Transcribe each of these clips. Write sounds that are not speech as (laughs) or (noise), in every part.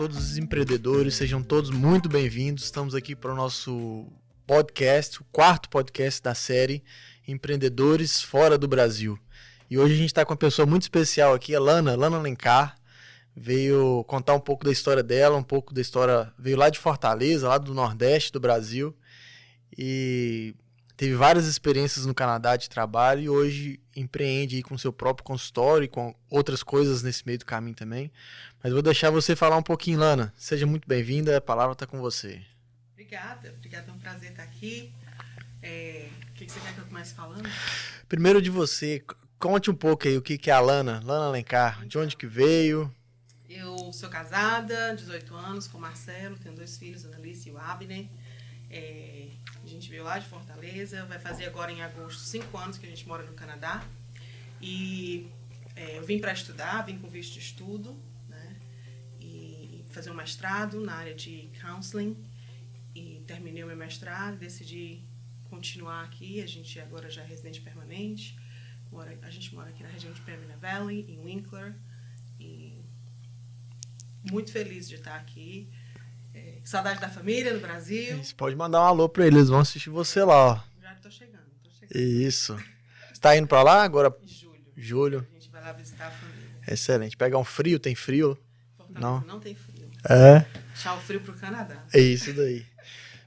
todos os empreendedores, sejam todos muito bem-vindos. Estamos aqui para o nosso podcast, o quarto podcast da série Empreendedores Fora do Brasil. E hoje a gente está com uma pessoa muito especial aqui, a Lana, Lana Alencar. Veio contar um pouco da história dela, um pouco da história. Veio lá de Fortaleza, lá do Nordeste do Brasil. E teve várias experiências no Canadá de trabalho e hoje empreende com seu próprio consultório e com outras coisas nesse meio do caminho também. Mas vou deixar você falar um pouquinho, Lana. Seja muito bem-vinda, a palavra está com você. Obrigada, obrigada, é um prazer estar aqui. É, o que você quer que eu comece falando? Primeiro de você, conte um pouco aí o que é a Lana, Lana Alencar, de onde que veio? Eu sou casada, 18 anos, com o Marcelo, tenho dois filhos, a Annalise e o Abner. É, a gente veio lá de Fortaleza, vai fazer agora em agosto cinco anos que a gente mora no Canadá. E é, eu vim para estudar, vim com visto de estudo, né? E fazer um mestrado na área de counseling. E terminei o meu mestrado, decidi continuar aqui. A gente agora já é residente permanente. Mora, a gente mora aqui na região de Pembina Valley, em Winkler. E muito feliz de estar aqui. É, saudade da família no Brasil. Você pode mandar um alô para eles, vão assistir você lá, ó. Já estou chegando, tô chegando. Isso. Você tá indo para lá agora? Em julho. Julho. A gente vai lá visitar a família. Excelente. Pegar um frio, tem frio? Fortaleza Não. não tem frio. É. Tchau frio pro Canadá. É isso daí.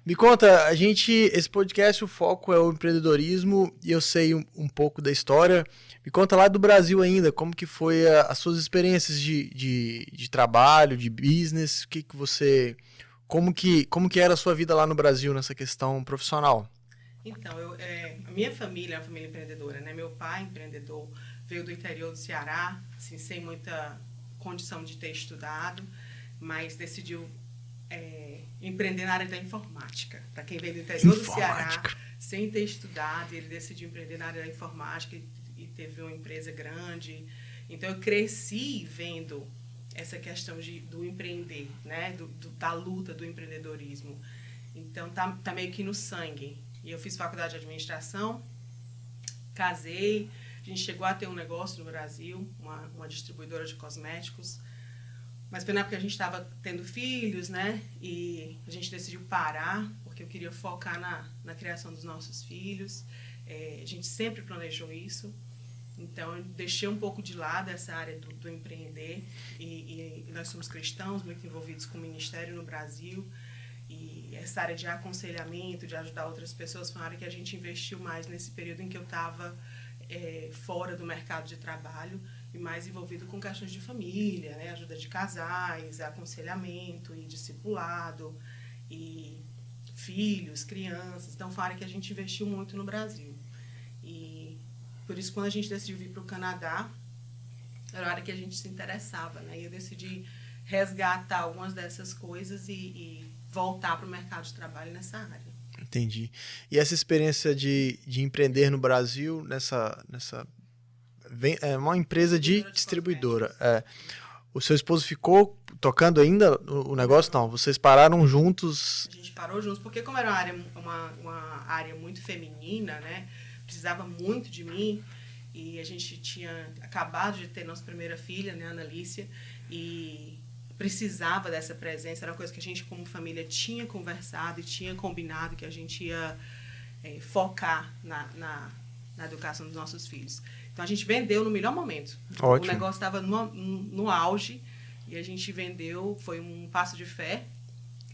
Me conta, a gente, esse podcast, o foco é o empreendedorismo e eu sei um, um pouco da história. Me conta lá do Brasil ainda, como que foi a- as suas experiências de, de, de trabalho, de business, o que que você, como que, como que era a sua vida lá no Brasil nessa questão profissional? Então, eu, é, a minha família é uma família empreendedora, né? Meu pai, empreendedor, veio do interior do Ceará, assim, sem muita condição de ter estudado, mas decidiu é, empreender na área da informática. Para quem veio do interior do Ceará, sem ter estudado, ele decidiu empreender na área da informática e, e teve uma empresa grande. Então, eu cresci vendo essa questão de, do empreender, né? Do, do- da luta do empreendedorismo. Então, tá, tá meio que no sangue. E eu fiz faculdade de administração, casei, a gente chegou a ter um negócio no Brasil, uma, uma distribuidora de cosméticos. Mas foi na época que a gente estava tendo filhos, né? E a gente decidiu parar, porque eu queria focar na, na criação dos nossos filhos. É, a gente sempre planejou isso. Então, eu deixei um pouco de lado essa área do, do empreender. E, e nós somos cristãos, muito envolvidos com o ministério no Brasil. E essa área de aconselhamento, de ajudar outras pessoas, foi uma área que a gente investiu mais nesse período em que eu estava é, fora do mercado de trabalho e mais envolvido com questões de família, né? ajuda de casais, aconselhamento e discipulado, e filhos, crianças. Então, foi uma área que a gente investiu muito no Brasil. Por isso, quando a gente decidiu vir para o Canadá, era a área que a gente se interessava. Né? E eu decidi resgatar algumas dessas coisas e, e voltar para o mercado de trabalho nessa área. Entendi. E essa experiência de, de empreender no Brasil, nessa, nessa é uma empresa de Distribuidora de distribuidora. É. O seu esposo ficou tocando ainda o, o negócio? Não, vocês pararam juntos. A gente parou juntos, porque como era uma área, uma, uma área muito feminina, né? Precisava muito de mim. E a gente tinha acabado de ter nossa primeira filha, né, a Analícia, e precisava dessa presença. Era uma coisa que a gente, como família, tinha conversado e tinha combinado que a gente ia eh, focar na, na, na educação dos nossos filhos. Então a gente vendeu no melhor momento. Ótimo. O negócio estava no, no auge e a gente vendeu, foi um passo de fé.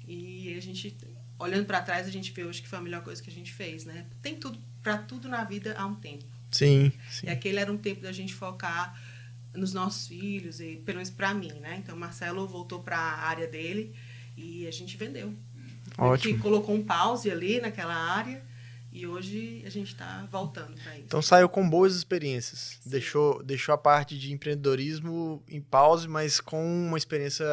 E a gente, olhando para trás, a gente vê hoje que foi a melhor coisa que a gente fez, né? Tem tudo, para tudo na vida há um tempo. Sim, sim. E aquele era um tempo da gente focar nos nossos filhos, e pelo menos para mim, né? Então, Marcelo voltou para a área dele e a gente vendeu. Ótimo. Que colocou um pause ali naquela área e hoje a gente está voltando para isso. Então saiu com boas experiências. Sim. Deixou, deixou a parte de empreendedorismo em pause, mas com uma experiência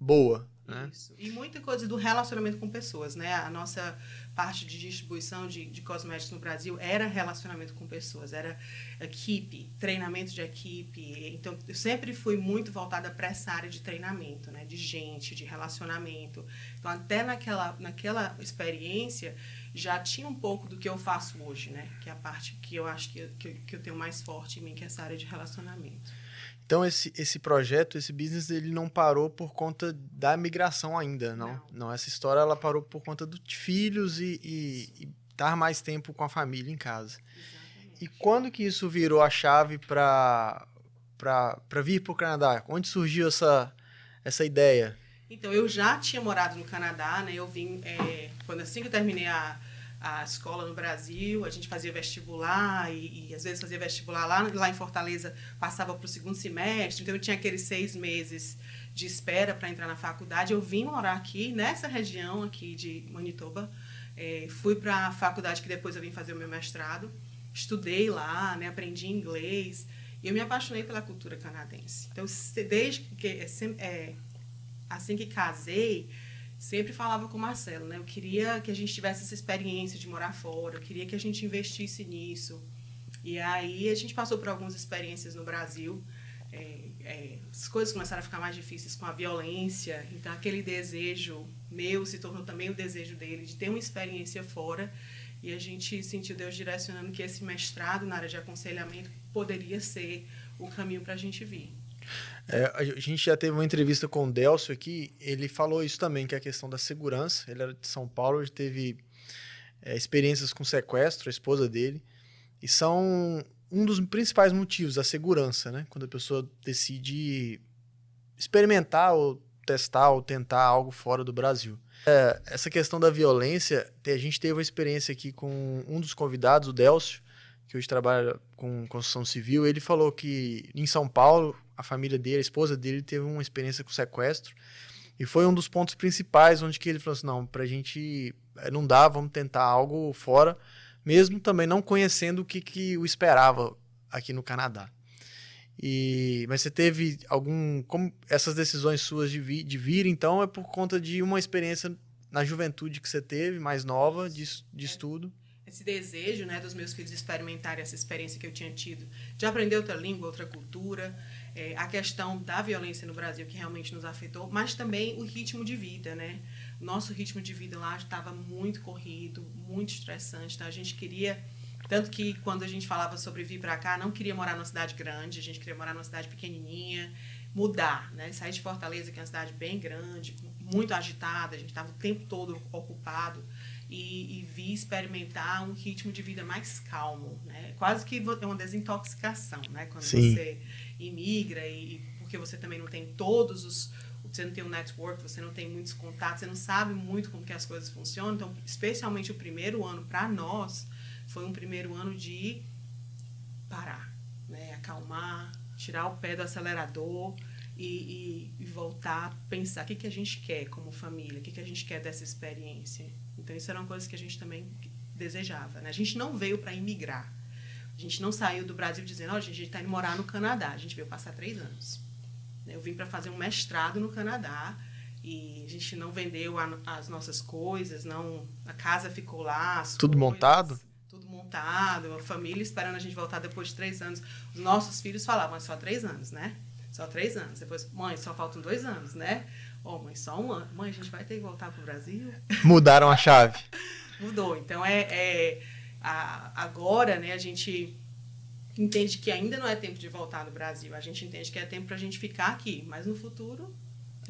boa. Né? Isso. E muita coisa do relacionamento com pessoas, né? A nossa parte de distribuição de, de cosméticos no Brasil era relacionamento com pessoas, era equipe, treinamento de equipe. Então, eu sempre fui muito voltada para essa área de treinamento, né? De gente, de relacionamento. Então, até naquela, naquela experiência, já tinha um pouco do que eu faço hoje, né? Que é a parte que eu acho que, que, que eu tenho mais forte em mim, que é essa área de relacionamento. Então esse, esse projeto, esse business, ele não parou por conta da migração ainda, não? Não. Não, essa história ela parou por conta dos filhos e, e, e dar mais tempo com a família em casa. E quando que isso virou a chave para para vir para o Canadá? Onde surgiu essa, essa ideia? Então, eu já tinha morado no Canadá, né? Eu vim, é, quando assim que eu terminei a, a escola no Brasil, a gente fazia vestibular e, e às vezes fazia vestibular lá, lá em Fortaleza, passava para o segundo semestre, então eu tinha aqueles seis meses de espera para entrar na faculdade. Eu vim morar aqui, nessa região aqui de Manitoba, é, fui para a faculdade que depois eu vim fazer o meu mestrado, estudei lá, né? Aprendi inglês e eu me apaixonei pela cultura canadense. Então, desde que é, é, assim que casei, sempre falava com o Marcelo, né? Eu queria que a gente tivesse essa experiência de morar fora, eu queria que a gente investisse nisso. E aí a gente passou por algumas experiências no Brasil. É, é, as coisas começaram a ficar mais difíceis com a violência, então aquele desejo meu se tornou também o desejo dele de ter uma experiência fora. E a gente sentiu Deus direcionando que esse mestrado na área de aconselhamento poderia ser o caminho para a gente vir. É, a gente já teve uma entrevista com o Delcio aqui, ele falou isso também, que é a questão da segurança. Ele era de São Paulo, ele teve é, experiências com sequestro, a esposa dele, e são um dos principais motivos, a segurança, né? Quando a pessoa decide experimentar ou testar ou tentar algo fora do Brasil. É, essa questão da violência, a gente teve uma experiência aqui com um dos convidados, o Delcio, que hoje trabalha com construção civil. Ele falou que em São Paulo a família dele, a esposa dele, teve uma experiência com sequestro. E foi um dos pontos principais onde que ele falou assim, não, pra gente eh, não dá, vamos tentar algo fora, mesmo também não conhecendo o que, que o esperava aqui no Canadá. E, mas você teve algum. Como essas decisões suas de vir, de vir, então, é por conta de uma experiência na juventude que você teve, mais nova, de, de estudo? Esse desejo né, dos meus filhos experimentarem essa experiência que eu tinha tido de aprender outra língua, outra cultura, é, a questão da violência no Brasil que realmente nos afetou, mas também o ritmo de vida, né? Nosso ritmo de vida lá estava muito corrido, muito estressante, então a gente queria tanto que quando a gente falava sobre vir para cá, não queria morar numa cidade grande, a gente queria morar numa cidade pequenininha, mudar, né? Sair de Fortaleza, que é uma cidade bem grande, muito agitada, a gente estava o tempo todo ocupado e, e vi experimentar um ritmo de vida mais calmo, né? Quase que é uma desintoxicação, né? Quando Sim. você imigra e porque você também não tem todos os você não tem um network, você não tem muitos contatos, você não sabe muito como que as coisas funcionam. Então, especialmente o primeiro ano para nós foi um primeiro ano de parar, né? Acalmar, tirar o pé do acelerador e, e, e voltar a pensar o que, que a gente quer como família, o que, que a gente quer dessa experiência. Então, isso era uma coisa que a gente também desejava. Né? A gente não veio para imigrar. A gente não saiu do Brasil dizendo, ó, oh, a gente está indo morar no Canadá. A gente veio passar três anos. Eu vim para fazer um mestrado no Canadá e a gente não vendeu a, as nossas coisas, não a casa ficou lá. Tudo coisas, montado? Tudo montado, a família esperando a gente voltar depois de três anos. Os nossos filhos falavam, só três anos, né? Só três anos. Depois, mãe, só faltam dois anos, né? Ó, oh, mãe, só um ano. Mãe, a gente vai ter que voltar para o Brasil? (laughs) Mudaram a chave. Mudou. Então, é, é a, agora, né, a gente entende que ainda não é tempo de voltar no Brasil. A gente entende que é tempo para a gente ficar aqui. Mas no futuro.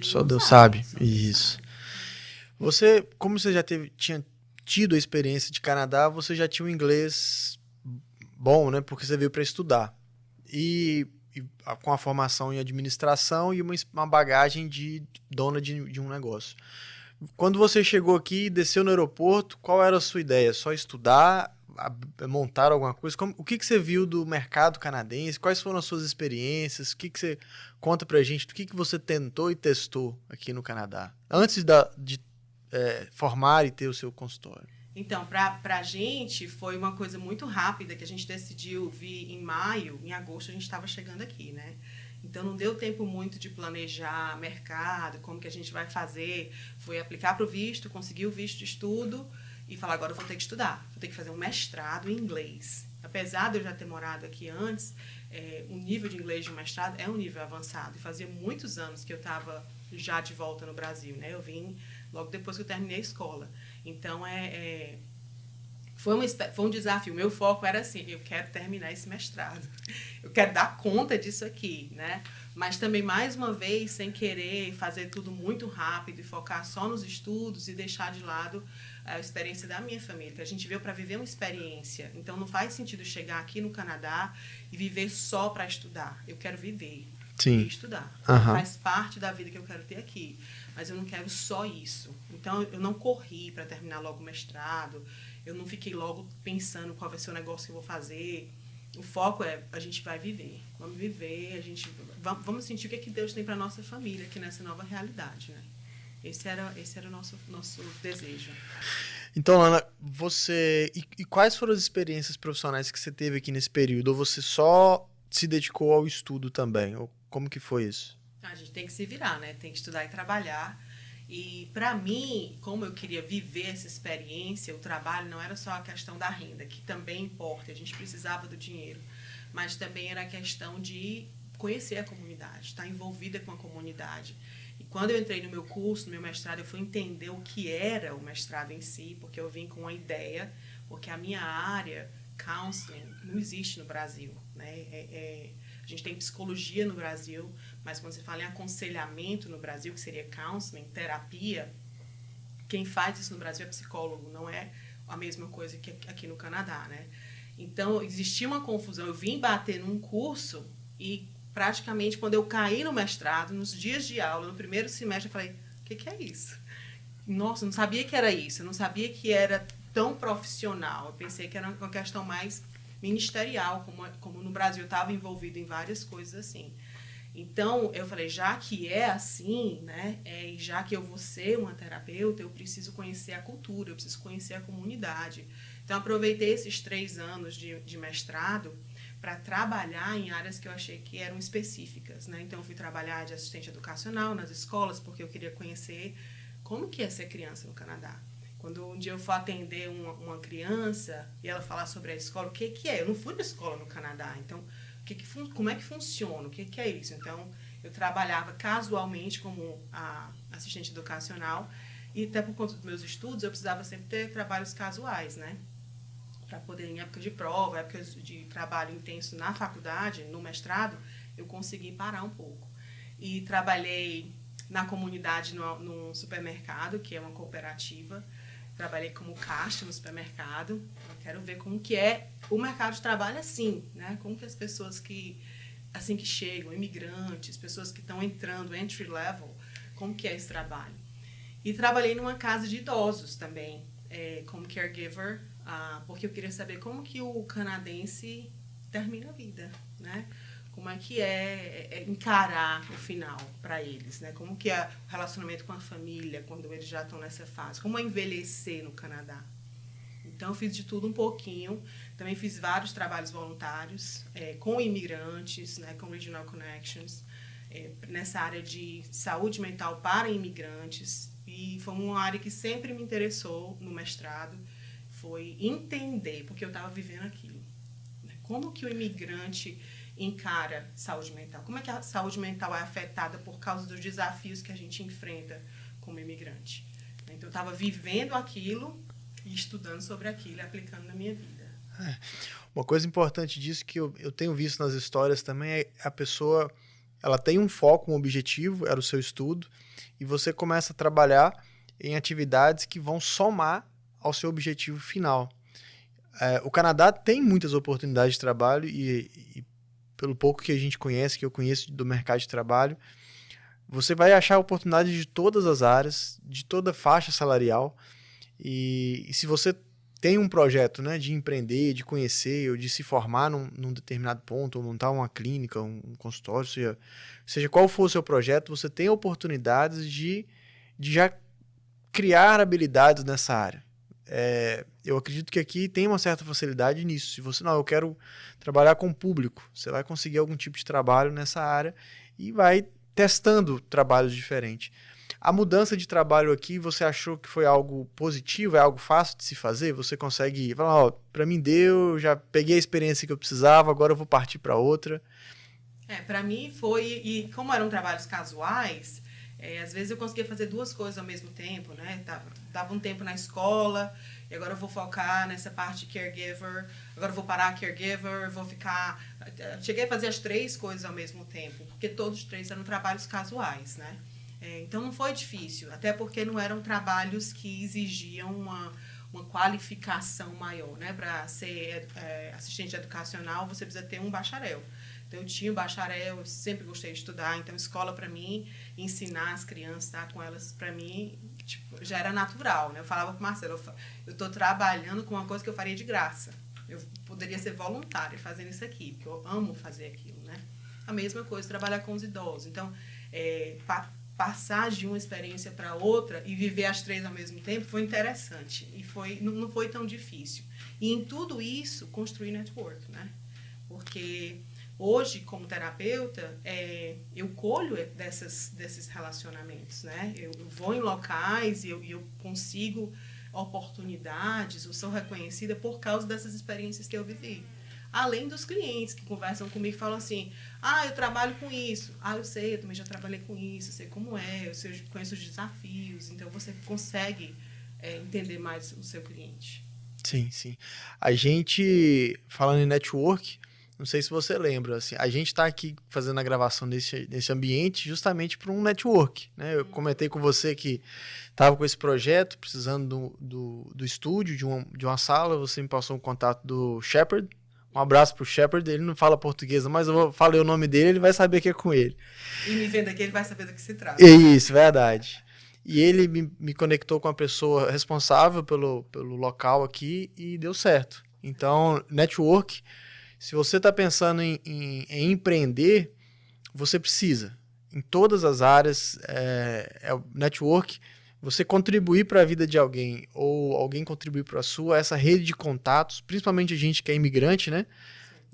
Só Deus sabe. sabe. Isso. Você, como você já teve, tinha tido a experiência de Canadá, você já tinha um inglês bom, né? Porque você veio para estudar. E com a formação em administração e uma, uma bagagem de dona de, de um negócio. Quando você chegou aqui e desceu no aeroporto, qual era a sua ideia? Só estudar, montar alguma coisa? Como, o que, que você viu do mercado canadense? Quais foram as suas experiências? O que, que você conta pra gente? O que, que você tentou e testou aqui no Canadá? Antes da, de é, formar e ter o seu consultório. Então, para a gente foi uma coisa muito rápida que a gente decidiu vir em maio, em agosto a gente estava chegando aqui, né? Então não deu tempo muito de planejar mercado, como que a gente vai fazer. Foi aplicar para o visto, conseguir o visto de estudo e falar, agora eu vou ter que estudar, vou ter que fazer um mestrado em inglês. Apesar de eu já ter morado aqui antes, é, o nível de inglês de mestrado é um nível avançado. E fazia muitos anos que eu estava já de volta no Brasil, né? Eu vim logo depois que eu terminei a escola. Então, é, é foi um, foi um desafio. Meu foco era assim, eu quero terminar esse mestrado. Eu quero dar conta disso aqui, né? Mas também, mais uma vez, sem querer fazer tudo muito rápido e focar só nos estudos e deixar de lado a experiência da minha família, que a gente veio para viver uma experiência. Então, não faz sentido chegar aqui no Canadá e viver só para estudar. Eu quero viver Sim. e estudar. Aham. Faz parte da vida que eu quero ter aqui. Mas eu não quero só isso. Então, eu não corri para terminar logo o mestrado. Eu não fiquei logo pensando qual vai ser o negócio que eu vou fazer. O foco é a gente vai viver. Vamos viver, a gente va- vamos sentir o que, é que Deus tem para nossa família aqui nessa nova realidade, né? Esse era esse era o nosso nosso desejo. Então, Lana, você. E, e quais foram as experiências profissionais que você teve aqui nesse período? Ou você só se dedicou ao estudo também? Ou como que foi isso? A gente tem que se virar, né? Tem que estudar e trabalhar. E para mim, como eu queria viver essa experiência, o trabalho não era só a questão da renda, que também importa, a gente precisava do dinheiro, mas também era a questão de conhecer a comunidade, estar envolvida com a comunidade. E quando eu entrei no meu curso, no meu mestrado, eu fui entender o que era o mestrado em si, porque eu vim com uma ideia, porque a minha área, counseling, não existe no Brasil, né? É- é- a gente tem psicologia no Brasil, mas quando você fala em aconselhamento no Brasil, que seria counseling, terapia, quem faz isso no Brasil é psicólogo, não é a mesma coisa que aqui no Canadá, né? Então, existia uma confusão. Eu vim bater num curso e praticamente quando eu caí no mestrado, nos dias de aula, no primeiro semestre, eu falei: o que, que é isso? Nossa, não sabia que era isso, eu não sabia que era tão profissional. Eu pensei que era uma questão mais ministerial, como, como no Brasil estava envolvido em várias coisas assim. Então, eu falei, já que é assim, né, é, e já que eu vou ser uma terapeuta, eu preciso conhecer a cultura, eu preciso conhecer a comunidade. Então, aproveitei esses três anos de, de mestrado para trabalhar em áreas que eu achei que eram específicas. Né? Então, eu fui trabalhar de assistente educacional nas escolas, porque eu queria conhecer como que é ser criança no Canadá. Quando um dia eu for atender uma, uma criança e ela falar sobre a escola, o que, que é? Eu não fui na escola no Canadá, então o que como é que funciona? O que, que é isso? Então, eu trabalhava casualmente como assistente educacional e até por conta dos meus estudos, eu precisava sempre ter trabalhos casuais, né? Para poder, em época de prova, épocas de trabalho intenso na faculdade, no mestrado, eu consegui parar um pouco. E trabalhei na comunidade, no, num supermercado, que é uma cooperativa. Trabalhei como caixa no supermercado. Eu quero ver como que é o mercado de trabalho assim, né? Como que as pessoas que assim que chegam, imigrantes, pessoas que estão entrando, entry level, como que é esse trabalho. E trabalhei numa casa de idosos também, é, como caregiver, ah, porque eu queria saber como que o canadense termina a vida, né? Como é que é, é encarar o final para eles, né? Como que é o relacionamento com a família quando eles já estão nessa fase? Como é envelhecer no Canadá? Então, eu fiz de tudo um pouquinho. Também fiz vários trabalhos voluntários é, com imigrantes, né, com Regional Connections, é, nessa área de saúde mental para imigrantes. E foi uma área que sempre me interessou no mestrado, foi entender, porque eu estava vivendo aquilo. né? Como que o imigrante encara saúde mental? Como é que a saúde mental é afetada por causa dos desafios que a gente enfrenta como imigrante? Então, eu estava vivendo aquilo e estudando sobre aquilo e aplicando na minha vida. Uma coisa importante disso que eu, eu tenho visto nas histórias também é a pessoa ela tem um foco, um objetivo, era o seu estudo, e você começa a trabalhar em atividades que vão somar ao seu objetivo final. É, o Canadá tem muitas oportunidades de trabalho e, e pelo pouco que a gente conhece, que eu conheço do mercado de trabalho, você vai achar oportunidades de todas as áreas, de toda faixa salarial. E, e se você tem um projeto né, de empreender, de conhecer, ou de se formar num, num determinado ponto, ou montar uma clínica, um, um consultório, seja, seja qual for o seu projeto, você tem oportunidades de, de já criar habilidades nessa área. É, eu acredito que aqui tem uma certa facilidade nisso. Se você não, eu quero trabalhar com público, você vai conseguir algum tipo de trabalho nessa área e vai testando trabalhos diferentes. A mudança de trabalho aqui, você achou que foi algo positivo? É algo fácil de se fazer? Você consegue falar, ó, para mim deu, já peguei a experiência que eu precisava, agora eu vou partir para outra. É, para mim foi e como eram trabalhos casuais, é, às vezes eu conseguia fazer duas coisas ao mesmo tempo, né? Dava, dava um tempo na escola, e agora eu vou focar nessa parte caregiver, agora eu vou parar caregiver, vou ficar. Cheguei a fazer as três coisas ao mesmo tempo, porque todos os três eram trabalhos casuais, né? É, então não foi difícil, até porque não eram trabalhos que exigiam uma, uma qualificação maior, né? Para ser é, assistente educacional, você precisa ter um bacharel. Então, eu tinha o bacharel, eu sempre gostei de estudar. Então, escola, para mim, ensinar as crianças, estar com elas, para mim, tipo, já era natural. Né? Eu falava para Marcelo, eu estou trabalhando com uma coisa que eu faria de graça. Eu poderia ser voluntária fazendo isso aqui, porque eu amo fazer aquilo. Né? A mesma coisa, trabalhar com os idosos. Então, é, pa passar de uma experiência para outra e viver as três ao mesmo tempo foi interessante. E foi, não, não foi tão difícil. E em tudo isso, construir network, né? Porque hoje como terapeuta é, eu colho dessas, desses relacionamentos né? Eu, eu vou em locais e eu, eu, consigo oportunidades eu sou reconhecida por causa dessas experiências que eu vivi. Além dos clientes que conversam comigo e falam assim ah eu trabalho com isso. Ah eu sei eu também já trabalhei com isso sei como é eu, sei, eu conheço os desafios. Então você consegue é, entender mais o seu cliente. Sim sim. A gente falando em network não sei se você lembra, assim, a gente está aqui fazendo a gravação nesse, nesse ambiente justamente para um network. Né? Eu comentei com você que estava com esse projeto, precisando do, do, do, estúdio, de uma, de uma sala, você me passou um contato do Shepard. Um abraço pro Shepard, ele não fala português, mas eu falei o nome dele, ele vai saber que é com ele. E me vendo aqui, ele vai saber do que se trata. Isso, verdade. E ele me, me conectou com a pessoa responsável pelo, pelo local aqui e deu certo. Então, network se você está pensando em, em, em, empreender, você precisa, em todas as áreas, é, é o network, você contribuir para a vida de alguém ou alguém contribuir para a sua, essa rede de contatos, principalmente a gente que é imigrante, né?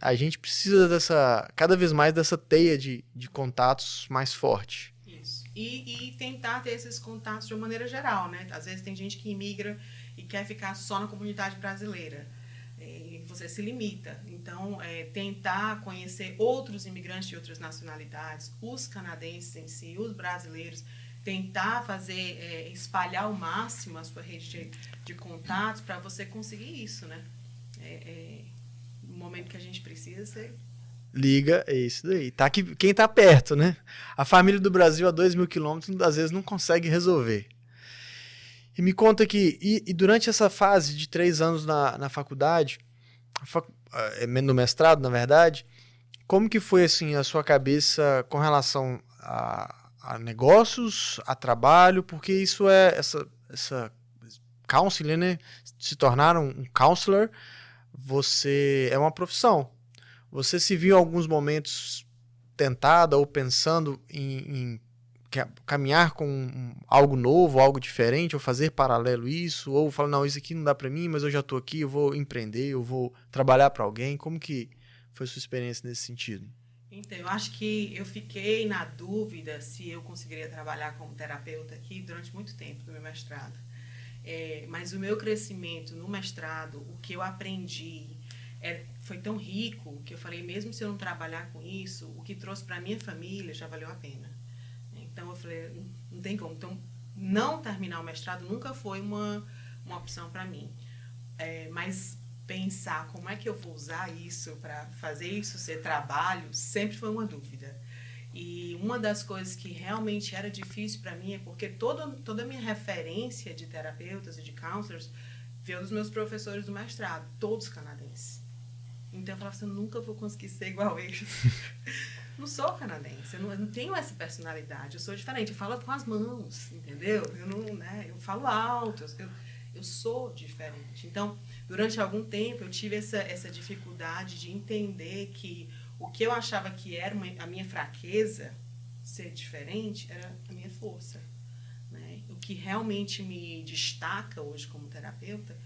A gente precisa dessa, cada vez mais dessa teia de, de contatos mais forte. Isso. E, e tentar ter esses contatos de uma maneira geral, né? Às vezes tem gente que imigra e quer ficar só na comunidade brasileira você se limita. Então, é, tentar conhecer outros imigrantes de outras nacionalidades, os canadenses em si, os brasileiros, tentar fazer, é, espalhar ao máximo a sua rede de, de contatos para você conseguir isso, né? É, é, no momento que a gente precisa, você liga, é isso daí. Tá aqui, quem tá perto, né? A família do Brasil a dois mil quilômetros, às vezes, não consegue resolver. E me conta que, e, e, durante essa fase de três anos na, na faculdade, no mestrado, na verdade, como que foi assim a sua cabeça com relação a, a negócios, a trabalho, porque isso é essa essa counseling, né? Se tornar um counselor, você é uma profissão. Você se viu em alguns momentos tentada ou pensando em, em caminhar com algo novo, algo diferente, ou fazer paralelo isso, ou falar, não, isso aqui não dá para mim, mas eu já estou aqui, eu vou empreender, eu vou trabalhar para alguém. Como que foi sua experiência nesse sentido? Então, eu acho que eu fiquei na dúvida se eu conseguiria trabalhar como terapeuta aqui durante muito tempo do meu mestrado. É, mas o meu crescimento no mestrado, o que eu aprendi, é, foi tão rico que eu falei, mesmo se eu não trabalhar com isso, o que trouxe para minha família já valeu a pena. Então eu falei, não tem como. Então, não terminar o mestrado nunca foi uma, uma opção para mim. É, mas pensar como é que eu vou usar isso para fazer isso ser trabalho sempre foi uma dúvida. E uma das coisas que realmente era difícil para mim é porque toda, toda a minha referência de terapeutas e de counselors veio dos meus professores do mestrado, todos canadenses. Então eu falava assim, eu nunca vou conseguir ser igual a eles. (laughs) não sou canadense, eu não, eu não, tenho essa personalidade, eu sou diferente, eu falo com as mãos, entendeu? Eu não, né, eu falo alto, eu, eu sou diferente. Então, durante algum tempo eu tive essa, essa dificuldade de entender que o que eu achava que era uma, a minha fraqueza, ser diferente, era a minha força. Né? O que realmente me destaca hoje como terapeuta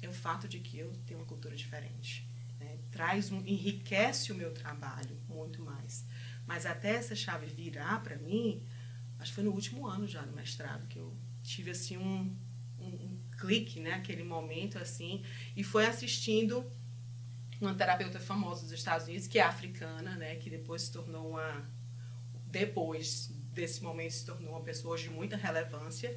é o fato de que eu tenho uma cultura diferente. Né? Traz um, enriquece o meu trabalho muito mais. Mas até essa chave virar para mim, acho que foi no último ano já no mestrado que eu tive assim um, um, um clique, né, aquele momento assim, e foi assistindo uma terapeuta famosa dos Estados Unidos, que é africana, né, que depois se tornou uma depois desse momento se tornou uma pessoa de muita relevância.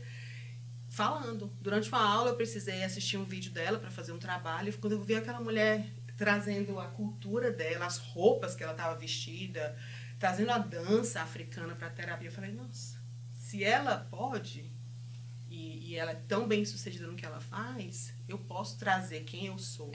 falando. Durante uma aula eu precisei assistir um vídeo dela para fazer um trabalho. Quando eu vi aquela mulher trazendo a cultura dela, as roupas que ela estava vestida, trazendo a dança africana para a terapia, eu falei, nossa, se ela pode e, e ela é tão bem sucedida no que ela faz, eu posso trazer quem eu sou.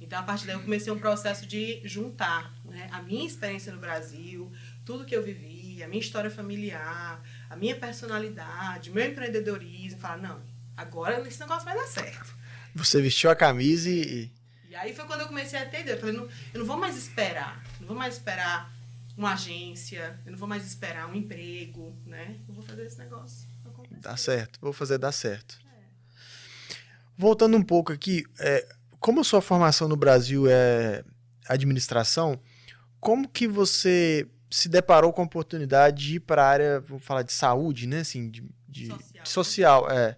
Então, a partir daí, eu comecei um processo de juntar né, a minha experiência no Brasil, tudo que eu vivi, a minha história familiar, a minha personalidade, meu empreendedorismo, falar, não, agora esse negócio vai dar certo. Você vestiu a camisa e. E aí foi quando eu comecei a entender. Eu falei, não, eu não vou mais esperar. Não vou mais esperar uma agência, eu não vou mais esperar um emprego, né? Eu vou fazer esse negócio. Dá certo, vou fazer dar certo. É. Voltando um pouco aqui, é, como a sua formação no Brasil é administração, como que você se deparou com a oportunidade de ir para a área, vamos falar de saúde, né? Assim, de, de social, de social é.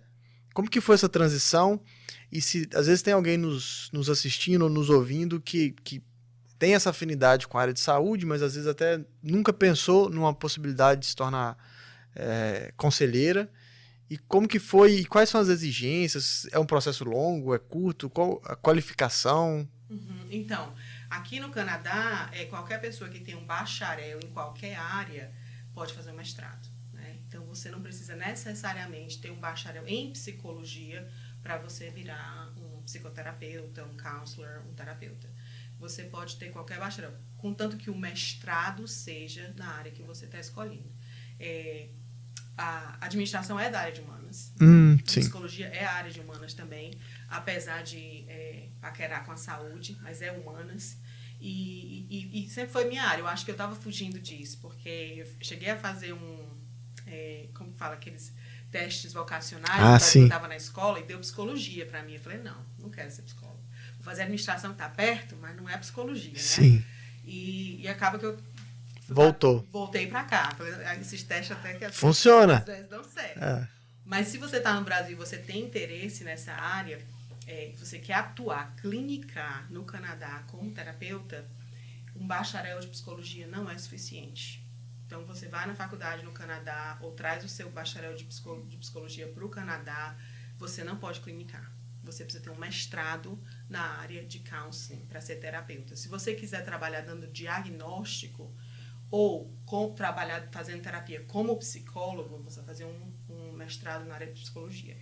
Como que foi essa transição? E se às vezes tem alguém nos, nos assistindo ou nos ouvindo que, que tem essa afinidade com a área de saúde, mas às vezes até nunca pensou numa possibilidade de se tornar é, conselheira. E como que foi? E quais são as exigências? É um processo longo? É curto? Qual a qualificação? Uhum. Então, Aqui no Canadá, é, qualquer pessoa que tem um bacharel em qualquer área pode fazer um mestrado. Né? Então, você não precisa necessariamente ter um bacharel em psicologia para você virar um psicoterapeuta, um counselor, um terapeuta. Você pode ter qualquer bacharel, contanto que o mestrado seja na área que você está escolhendo. É, a administração é da área de humanas. Hum, psicologia é a área de humanas também, apesar de é, paquerar com a saúde, mas é humanas. E, e, e, sempre foi minha área. Eu acho que eu estava fugindo disso, porque eu cheguei a fazer um. É, como fala? Aqueles testes vocacionais ah, eu estava na escola e deu psicologia para mim. Eu falei, não, não quero ser psicóloga. Vou fazer administração que está perto, mas não é psicologia, né? Sim. E, e acaba que eu. Voltou. Voltei para cá. Esses testes até que Funciona. Às vezes dão certo. É. Mas se você está no Brasil e você tem interesse nessa área, é, você quer atuar, clinicar no Canadá como terapeuta, um bacharel de psicologia não é suficiente. Então, você vai na faculdade no Canadá ou traz o seu bacharel de, de psicologia para o Canadá, você não pode clinicar. Você precisa ter um mestrado na área de counseling para ser terapeuta. Se você quiser trabalhar dando diagnóstico ou com, trabalhar fazendo terapia como psicólogo, você vai fazer um, um mestrado na área de psicologia.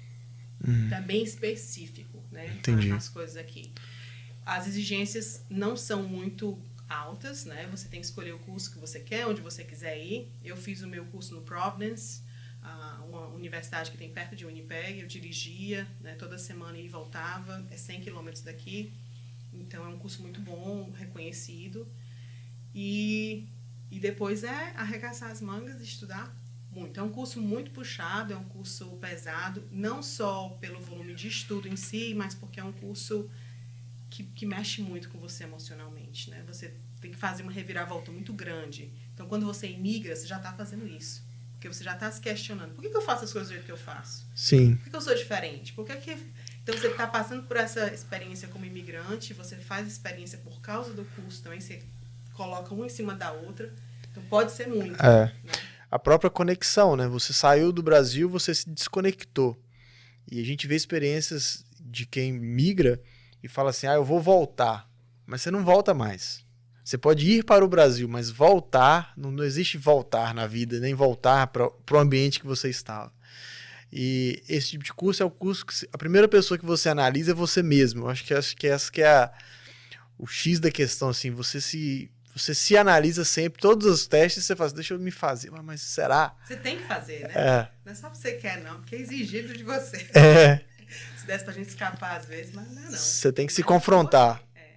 Uhum. Também específico, né? Entendi. As coisas aqui. As exigências não são muito altas, né? Você tem que escolher o curso que você quer, onde você quiser ir. Eu fiz o meu curso no Providence, uma universidade que tem perto de Winnipeg. Eu dirigia, né? Toda semana e voltava. É 100 quilômetros daqui. Então, é um curso muito bom, reconhecido. E, e depois é arregaçar as mangas e estudar muito. É um curso muito puxado, é um curso pesado, não só pelo volume de estudo em si, mas porque é um curso que, que mexe muito com você emocionalmente, né? Você tem que fazer uma reviravolta muito grande. Então, quando você imigra, você já está fazendo isso. Porque você já está se questionando. Por que, que, eu faço as coisas do jeito que eu faço? Sim. Por que, que eu sou diferente? Por que, que... Então, você está passando por essa experiência como imigrante, você faz experiência por causa do curso também, você coloca uma em cima da outra. Então, pode ser muito. É. Né? a própria conexão, né? Você saiu do Brasil, você se desconectou. E a gente vê experiências de quem migra e fala assim: ah, eu vou voltar. Mas você não volta mais. Você pode ir para o Brasil, mas voltar, não, não existe voltar na vida, nem voltar para o ambiente que você estava. E esse tipo de curso é o curso que a primeira pessoa que você analisa é você mesmo. Eu acho que acho que essa que é a, o X da questão assim, você se você se analisa sempre, todos os testes, você fala, assim, deixa eu me fazer, mas será? Você tem que fazer, né? É. Não é só você quer, não, porque é exigido de você. É. (laughs) se desse pra gente escapar às vezes, mas não é não. Você tem que se confrontar. É.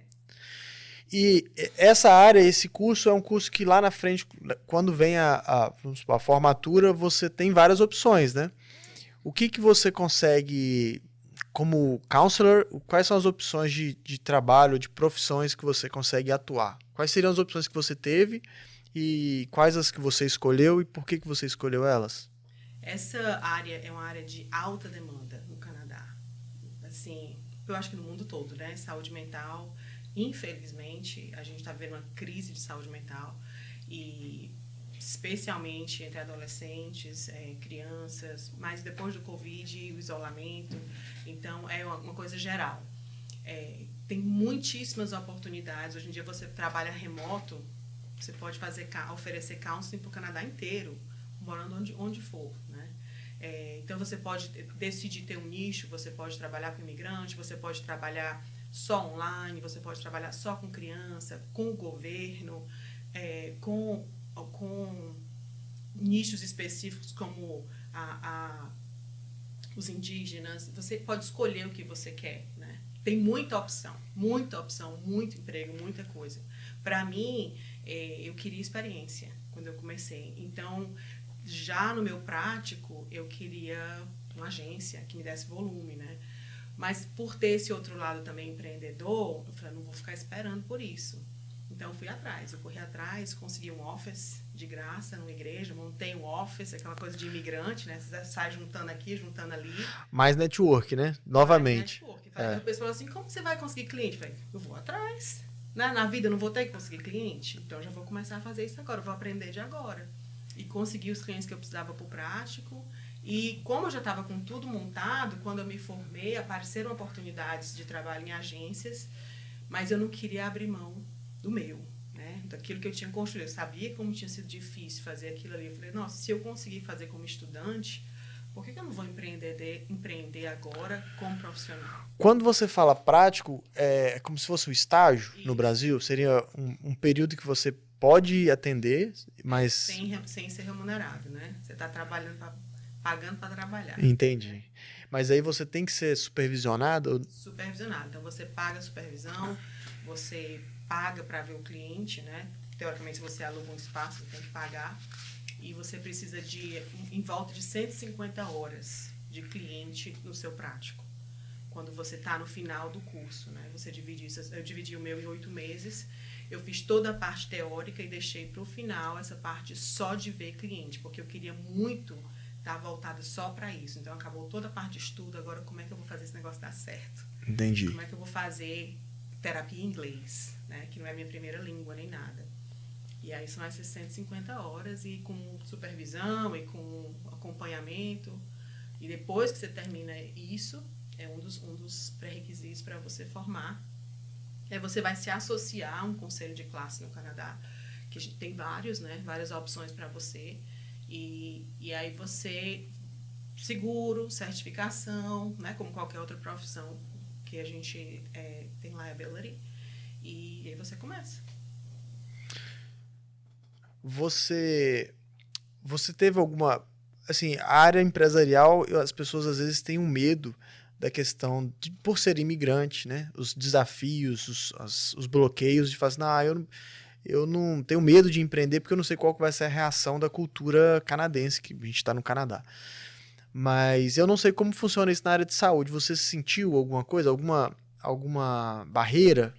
E essa área, esse curso é um curso que lá na frente, quando vem a, a, a formatura, você tem várias opções, né? O que, que você consegue como counselor, quais são as opções de, de trabalho, de profissões que você consegue atuar? Quais seriam as opções que você teve e quais as que você escolheu e por que, que você escolheu elas? Essa área é uma área de alta demanda. Assim, eu acho que no mundo todo, né? Saúde mental, infelizmente, a gente está vendo uma crise de saúde mental e especialmente entre adolescentes, é, crianças, mas depois do Covid, o isolamento. Então, é uma, uma coisa geral. É, tem muitíssimas oportunidades. Hoje em dia, você trabalha remoto, você pode fazer oferecer counseling para o Canadá inteiro, morando onde, onde for. É, então, você pode decidir ter um nicho, você pode trabalhar com imigrante, você pode trabalhar só online, você pode trabalhar só com criança, com o governo, é, com, com nichos específicos como a, a, os indígenas. Você pode escolher o que você quer. Né? Tem muita opção, muita opção, muito emprego, muita coisa. Para mim, é, eu queria experiência quando eu comecei. Então, já no meu prático, eu queria uma agência que me desse volume, né? Mas por ter esse outro lado também empreendedor, eu falei, não vou ficar esperando por isso. Então, eu fui atrás. Eu corri atrás, consegui um office de graça numa igreja, montei um office, aquela coisa de imigrante, né? Você sai juntando aqui, juntando ali. Mais network, né? Novamente. Mais network. É. A pessoa falou assim, como você vai conseguir cliente? Eu falei, eu vou atrás. Na, na vida eu não vou ter que conseguir cliente, então já vou começar a fazer isso agora, eu vou aprender de agora. E conseguir os clientes que eu precisava para o prático. E como eu já estava com tudo montado, quando eu me formei, apareceram oportunidades de trabalho em agências, mas eu não queria abrir mão do meu, né? Daquilo que eu tinha construído. Eu sabia como tinha sido difícil fazer aquilo ali. Eu falei, nossa, se eu conseguir fazer como estudante, por que, que eu não vou empreender, empreender agora como profissional? Quando você fala prático, é como se fosse um estágio Isso. no Brasil? Seria um, um, período que você pode atender, mas... Sem, sem ser remunerado, né? Você está trabalhando, pra, pagando para trabalhar. Entendi. Mas aí você tem que ser supervisionado? Supervisionado. Então, você paga a supervisão, você paga para ver o cliente, né? Teoricamente, se você aluga um espaço, você tem que pagar e você precisa de em volta de 150 horas de cliente no seu prático. Quando você está no final do curso, né? Você divide isso. Eu dividi o meu em oito meses. Eu fiz toda a parte teórica e deixei para o final essa parte só de ver cliente, porque eu queria muito estar tá voltada só para isso. Então acabou toda a parte de estudo. Agora como é que eu vou fazer esse negócio dar certo? Entendi. Como é que eu vou fazer terapia em inglês, né? Que não é minha primeira língua nem nada. E aí são essas 150 horas e com supervisão e com acompanhamento. E depois que você termina isso, é um dos, um dos pré-requisitos para você formar. É você vai se associar a um conselho de classe no Canadá, que tem vários, né? Várias opções para você. E, e aí você seguro, certificação, né? Como qualquer outra profissão que a gente é, tem liability. E aí você começa você você teve alguma assim a área empresarial as pessoas às vezes têm um medo da questão de por ser imigrante né os desafios os, as, os bloqueios de falar assim, não eu eu não tenho medo de empreender porque eu não sei qual vai ser a reação da cultura canadense que a gente está no Canadá mas eu não sei como funciona isso na área de saúde você sentiu alguma coisa alguma alguma barreira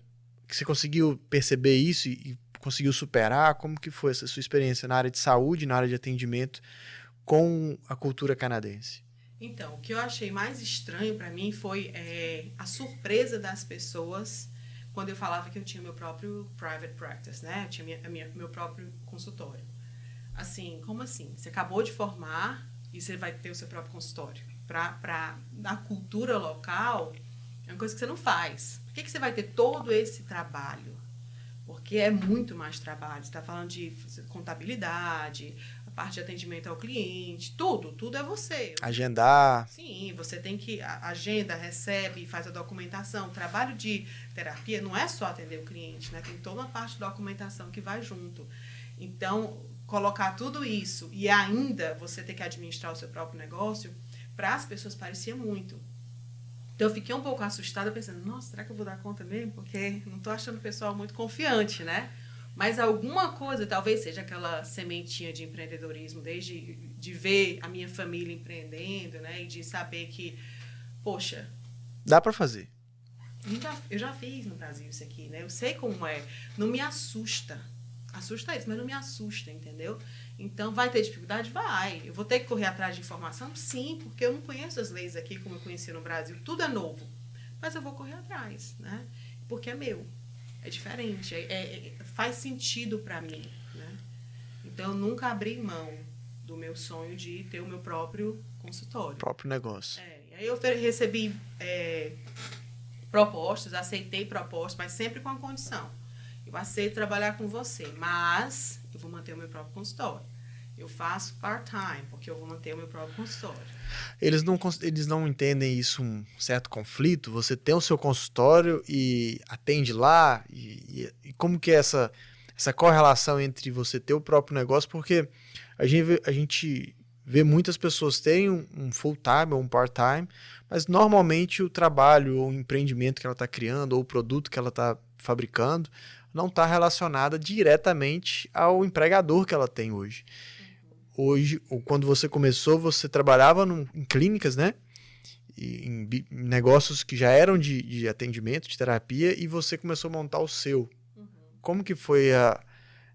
que você conseguiu perceber isso e, conseguiu superar? Como que foi essa sua experiência na área de saúde, na área de atendimento com a cultura canadense? Então, o que eu achei mais estranho para mim foi é, a surpresa das pessoas quando eu falava que eu tinha meu próprio private practice, né? Eu tinha minha, minha, meu próprio consultório. Assim, como assim? Você acabou de formar e você vai ter o seu próprio consultório. Para a cultura local, é uma coisa que você não faz. Por que, que você vai ter todo esse trabalho? porque é muito mais trabalho. Você está falando de contabilidade, parte de atendimento ao cliente, tudo, tudo é você. Agendar. Sim, você tem que agenda, recebe, faz a documentação. O trabalho de terapia não é só atender o cliente, né? Tem toda uma parte de documentação que vai junto. Então, colocar tudo isso e ainda você ter que administrar o seu próprio negócio, para as pessoas parecia muito. Então eu fiquei um pouco assustada, pensando, nossa, será que eu vou dar conta mesmo? Porque não estou achando o pessoal muito confiante, né? Mas alguma coisa, talvez seja aquela sementinha de empreendedorismo, desde de ver a minha família empreendendo, né? E de saber que, poxa. Dá para fazer. Eu já, fiz no Brasil isso aqui, né? Eu sei como é. Não me assusta. Assusta isso, mas não me assusta, entendeu? Então, vai ter dificuldade? Vai. Eu vou ter que correr atrás de informação? Sim, porque eu não conheço as leis aqui como eu conheci no Brasil. Tudo é novo. Mas eu vou correr atrás, né? Porque é meu. É diferente. É, é, é faz sentido para mim, né? Então, eu nunca abri mão do meu sonho de ter o meu próprio consultório. Próprio negócio. É, aí eu recebi é, propostas, aceitei propostas, mas sempre com a condição. Eu aceito trabalhar com você, mas eu vou manter o meu próprio consultório. Eu faço part-time, porque eu vou manter o meu próprio consultório. Eles não, eles não entendem isso um certo conflito? Você tem o seu consultório e atende lá? E, e, e como que é essa, essa correlação entre você ter o próprio negócio? Porque a gente vê, a gente vê muitas pessoas terem um, um full-time ou um part-time, mas normalmente o trabalho ou o empreendimento que ela está criando ou o produto que ela está fabricando não está relacionada diretamente ao empregador que ela tem hoje hoje, ou quando você começou, você trabalhava num, em clínicas, né? Em, em, negócios que já eram de, de, atendimento, de terapia, e você começou a montar o seu. Uhum. Como que foi a,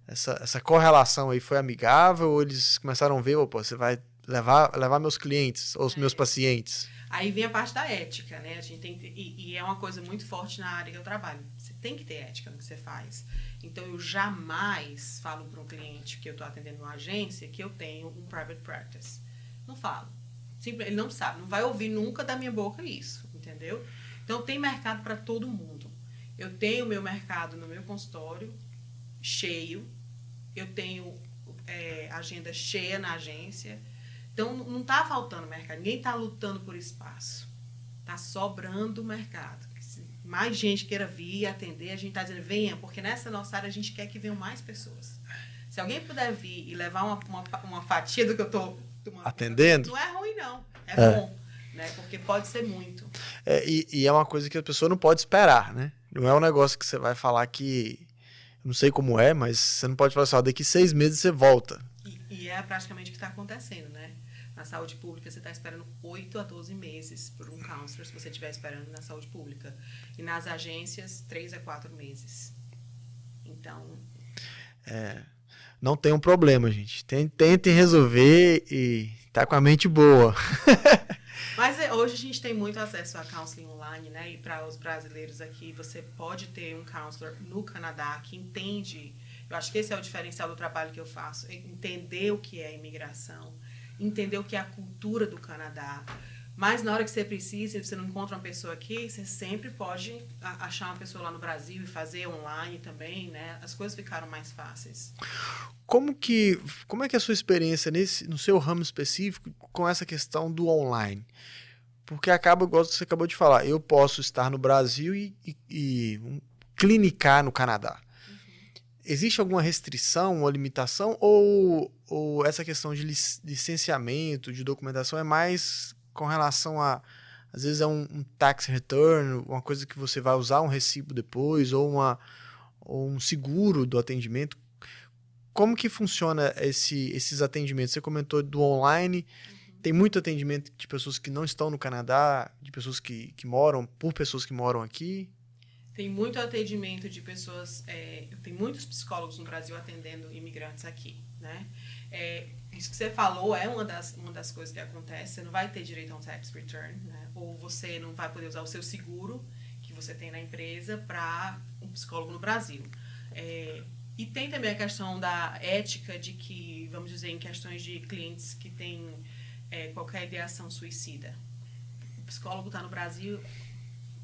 essa, essa correlação aí? Foi amigável ou eles começaram a ver, opa, você vai levar, levar meus clientes ou os é. meus pacientes? Aí vem a parte da ética, né? A gente tem e, e, é uma coisa muito forte na área que eu trabalho. Você tem que ter ética no que você faz. Então, eu jamais falo para um cliente que eu estou atendendo uma agência que eu tenho um private practice. Não falo. Ele não sabe, não vai ouvir nunca da minha boca isso, entendeu? Então, tem mercado para todo mundo. Eu tenho meu mercado no meu consultório cheio, eu tenho é, agenda cheia na agência. Então, não está faltando mercado, ninguém está lutando por espaço. Está sobrando mercado mais gente queira vir atender, a gente está dizendo, venha, porque nessa nossa área a gente quer que venham mais pessoas. Se alguém puder vir e levar uma, uma, uma fatia do que eu estou atendendo, não é ruim, não. É, é. bom. Né? Porque pode ser muito. É, e, e, é uma coisa que a pessoa não pode esperar, né? Não é um negócio que você vai falar que. Não sei como é, mas você não pode falar assim, ó, daqui seis meses você volta. E, e é praticamente o que está acontecendo, né? Na saúde pública, você está esperando 8 a 12 meses por um counselor, se você estiver esperando na saúde pública. E nas agências, 3 a 4 meses. Então. É, não tem um problema, gente. Tentem resolver e tá com a mente boa. (laughs) Mas é, hoje a gente tem muito acesso a counseling online, né? E para os brasileiros aqui, você pode ter um counselor no Canadá que entende. Eu acho que esse é o diferencial do trabalho que eu faço, é entender o que é imigração, entender o que é a cultura do Canadá. Mas na hora que você precisa, e você não encontra uma pessoa aqui, você sempre pode achar uma pessoa lá no Brasil e fazer online também, né? As coisas ficaram mais fáceis. Como que, como é que é a sua experiência nesse, no seu ramo específico com essa questão do online? Porque acaba, igual você acabou de falar, eu posso estar no Brasil e, e, e um, clinicar no Canadá. Existe alguma restrição ou limitação? Ou, ou essa questão de licenciamento, de documentação é mais com relação a. Às vezes é um, um tax return, uma coisa que você vai usar um recibo depois, ou, uma, ou um seguro do atendimento. Como que funciona esse, esses atendimentos? Você comentou do online. Tem muito atendimento de pessoas que não estão no Canadá, de pessoas que, que moram, por pessoas que moram aqui. Tem muito atendimento de pessoas. É, tem muitos psicólogos no Brasil atendendo imigrantes aqui, né? É, isso que você falou é uma das, uma das coisas que acontece. Você não vai ter direito a um tax return, né? Ou você não vai poder usar o seu seguro que você tem na empresa para um psicólogo no Brasil. É, e tem também a questão da ética de que, vamos dizer, em questões de clientes que têm é, qualquer ideação suicida. O psicólogo está no Brasil,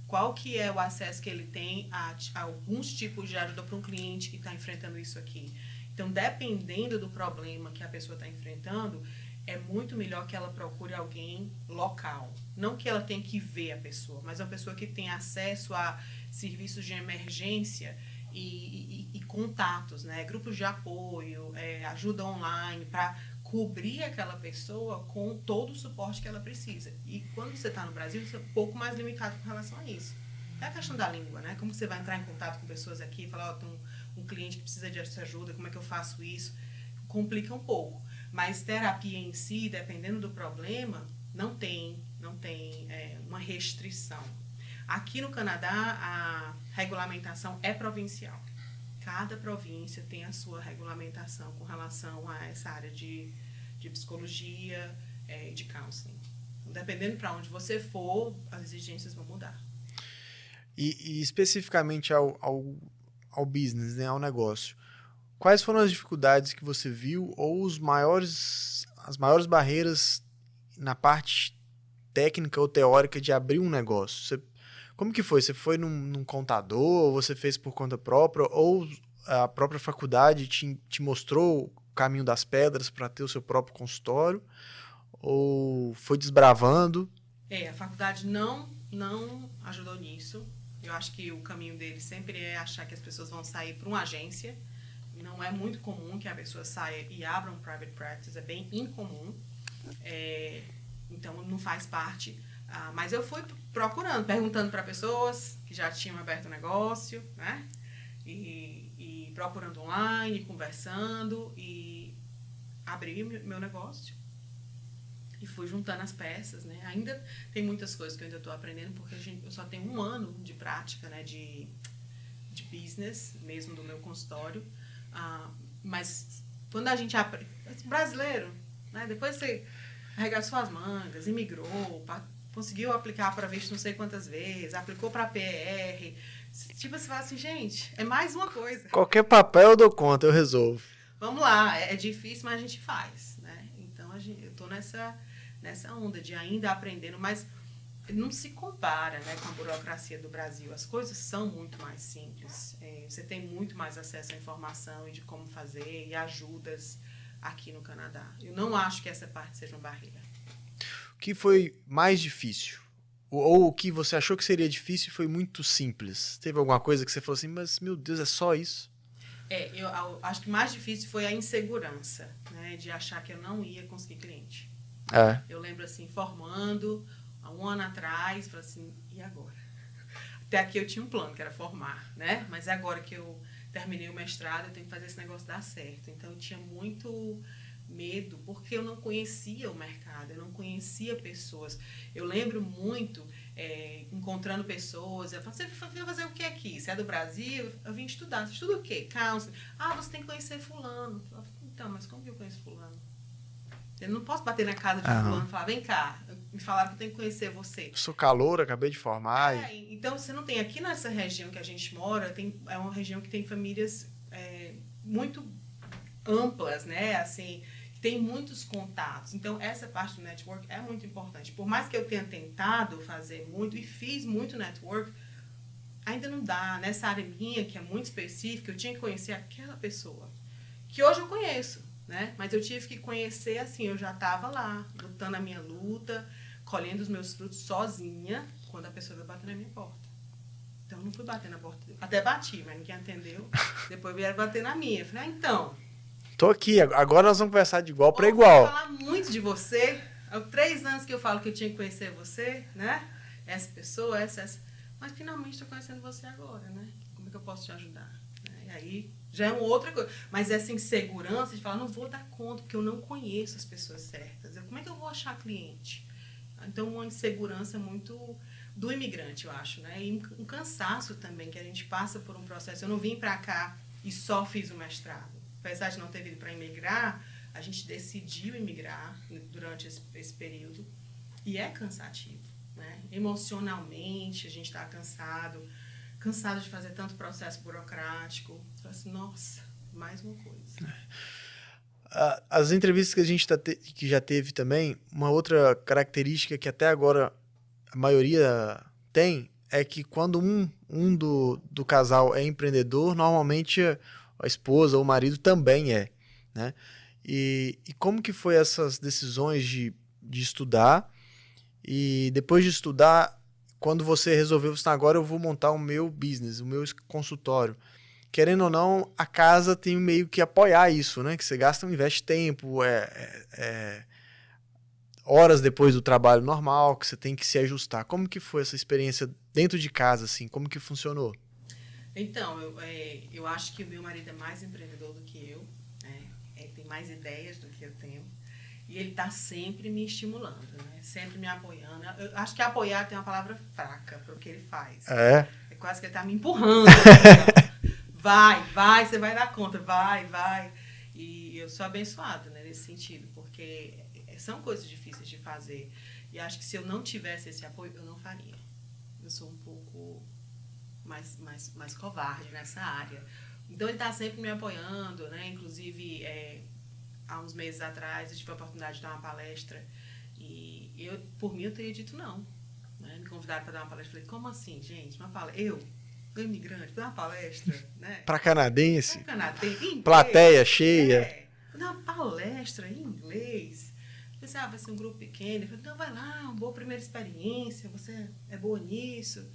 qual que é o acesso que ele tem a, a alguns tipos de ajuda para um cliente que está enfrentando isso aqui. Então, dependendo do problema que a pessoa está enfrentando, é muito melhor que ela procure alguém local. Não que ela tenha que ver a pessoa, mas uma pessoa que tem acesso a serviços de emergência e, e, e contatos, né? grupos de apoio, é, ajuda online, para cobrir aquela pessoa com todo o suporte que ela precisa. E quando você está no Brasil, você é um pouco mais limitado com relação a isso. É a questão da língua, né? Como você vai entrar em contato com pessoas aqui e falar, ó, oh, um cliente que precisa de ajuda, como é que eu faço isso? Complica um pouco. Mas terapia em si, dependendo do problema, não tem, não tem é, uma restrição. Aqui no Canadá, a regulamentação é provincial cada província tem a sua regulamentação com relação a essa área de, de psicologia é, e de counseling. Então, dependendo para onde você for, as exigências vão mudar. E, e especificamente ao, ao, ao business, né, ao negócio, quais foram as dificuldades que você viu ou os maiores, as maiores barreiras na parte técnica ou teórica de abrir um negócio? Você, como que foi? Você foi num, num contador, você fez por conta própria, ou a própria faculdade te, te mostrou o caminho das pedras para ter o seu próprio consultório? Ou foi desbravando? É, a faculdade não, não ajudou nisso. Eu acho que o caminho dele sempre é achar que as pessoas vão sair para uma agência. Não é muito comum que a pessoa saia e abra um private practice, é bem incomum. É, então, não faz parte. Ah, mas eu fui procurando, perguntando para pessoas que já tinham aberto o negócio, né? E, e procurando online, conversando e abri meu negócio e fui juntando as peças, né? Ainda tem muitas coisas que eu ainda estou aprendendo porque gente, eu só tenho um ano de prática, né? De, de business, mesmo do meu consultório. Ah, mas quando a gente aprende... Brasileiro, né? Depois você arregaçou as mangas, imigrou, conseguiu aplicar para visto não sei quantas vezes, aplicou para PR. Tipo, você fala assim, gente, é mais uma coisa. Qualquer papel eu dou conta, eu resolvo. Vamos lá, é difícil, mas a gente faz, né? Então, a gente, eu tô nessa nessa onda de ainda aprendendo, mas não se compara né, com a burocracia do Brasil. As coisas são muito mais simples. É, você tem muito mais acesso à informação e de como fazer e ajudas aqui no Canadá. Eu não acho que essa parte seja uma barreira. O que foi mais difícil? Ou o que você achou que seria difícil foi muito simples? Teve alguma coisa que você falou assim, mas meu Deus, é só isso? É, eu acho que mais difícil foi a insegurança, né, de achar que eu não ia conseguir cliente. É. Eu lembro assim, formando, há um ano atrás, falei assim, e agora? (laughs) Até aqui eu tinha um plano, que era formar, né? Mas agora que eu terminei o mestrado, eu tenho que fazer esse negócio dar certo. Então eu tinha muito medo, porque eu não conhecia o mercado, eu não conhecia pessoas. Eu lembro muito é, encontrando pessoas, eu falo, você veio fazer o que aqui? Você é do Brasil? Eu vim estudar. Você estuda o quê? Counseling. Ah, você tem que conhecer fulano. então, mas como que eu conheço fulano? Eu não posso bater na casa de fulano e falar, vem cá, me falaram que eu tenho que conhecer você. Sou calor, acabei de formar. É, e... Então, você não tem, aqui nessa região que a gente mora, tem, é uma região que tem famílias é, muito amplas, né? Assim, que tem muitos contatos. Então, essa parte do network é muito importante. Por mais que eu tenha tentado fazer muito e fiz muito network, ainda não dá. Nessa área minha, que é muito específica, eu tinha que conhecer aquela pessoa. Que hoje eu conheço né? Mas eu tive que conhecer assim, eu já estava lá, lutando a minha luta, colhendo os meus frutos sozinha, quando a pessoa veio bater na minha porta. Então, não fui bater na porta. Até bati, mas ninguém atendeu. Depois vieram bater na minha. Eu falei, ah, então. Tô aqui, agora nós vamos conversar de igual para igual. Eu falar muito de você. Há três anos que eu falo que eu tinha que conhecer você, né? Essa pessoa, essa, essa. Mas finalmente estou conhecendo você agora, né? Como é que eu posso te ajudar? E aí já é uma outra coisa. Mas essa insegurança de falar, não vou dar conta, porque eu não conheço as pessoas certas. Como é que eu vou achar cliente? Então, uma insegurança muito do imigrante, eu acho, né? E um cansaço também, que a gente passa por um processo. Eu não vim para cá e só fiz o mestrado. Apesar de não ter vindo para imigrar, a gente decidiu imigrar durante esse, esse período. E é cansativo, né? Emocionalmente, a gente está cansado cansada de fazer tanto processo burocrático. Falei assim, nossa, mais uma coisa. É. As entrevistas que a gente tá te, que já teve também, uma outra característica que até agora a maioria tem é que quando um, um do, do casal é empreendedor, normalmente a esposa ou o marido também é, né? E, e como que foi essas decisões de, de estudar e depois de estudar quando você resolveu, você agora eu vou montar o meu business, o meu consultório. Querendo ou não, a casa tem meio que apoiar isso, né? Que você gasta, investe tempo, é, é, é, horas depois do trabalho normal, que você tem que se ajustar. Como que foi essa experiência dentro de casa, assim? Como que funcionou? Então, eu, é, eu acho que o meu marido é mais empreendedor do que eu, né? É, tem mais ideias do que eu tenho. E ele está sempre me estimulando, né? Sempre me apoiando. Eu acho que apoiar tem uma palavra fraca para o que ele faz. É. É quase que ele está me empurrando. (laughs) Vai, vai, você vai dar conta, vai, vai. E eu sou abençoada né, nesse sentido, porque são coisas difíceis de fazer. E acho que se eu não tivesse esse apoio, eu não faria. Eu sou um pouco mais, mais, mais covarde nessa área. Então ele está sempre me apoiando, né? Inclusive, é, há uns meses atrás, eu tive a oportunidade de dar uma palestra e eu, por mim, eu teria dito não. Né? Me convidaram para dar uma palestra. Falei, como assim, gente? Uma palestra? Eu, imigrante, dar uma palestra, né? para canadense? Pra canadense. Plateia cheia. É, dar uma palestra em inglês. Pensei, ah, vai ser um grupo pequeno. Eu falei, então vai lá, uma boa primeira experiência, você é boa nisso.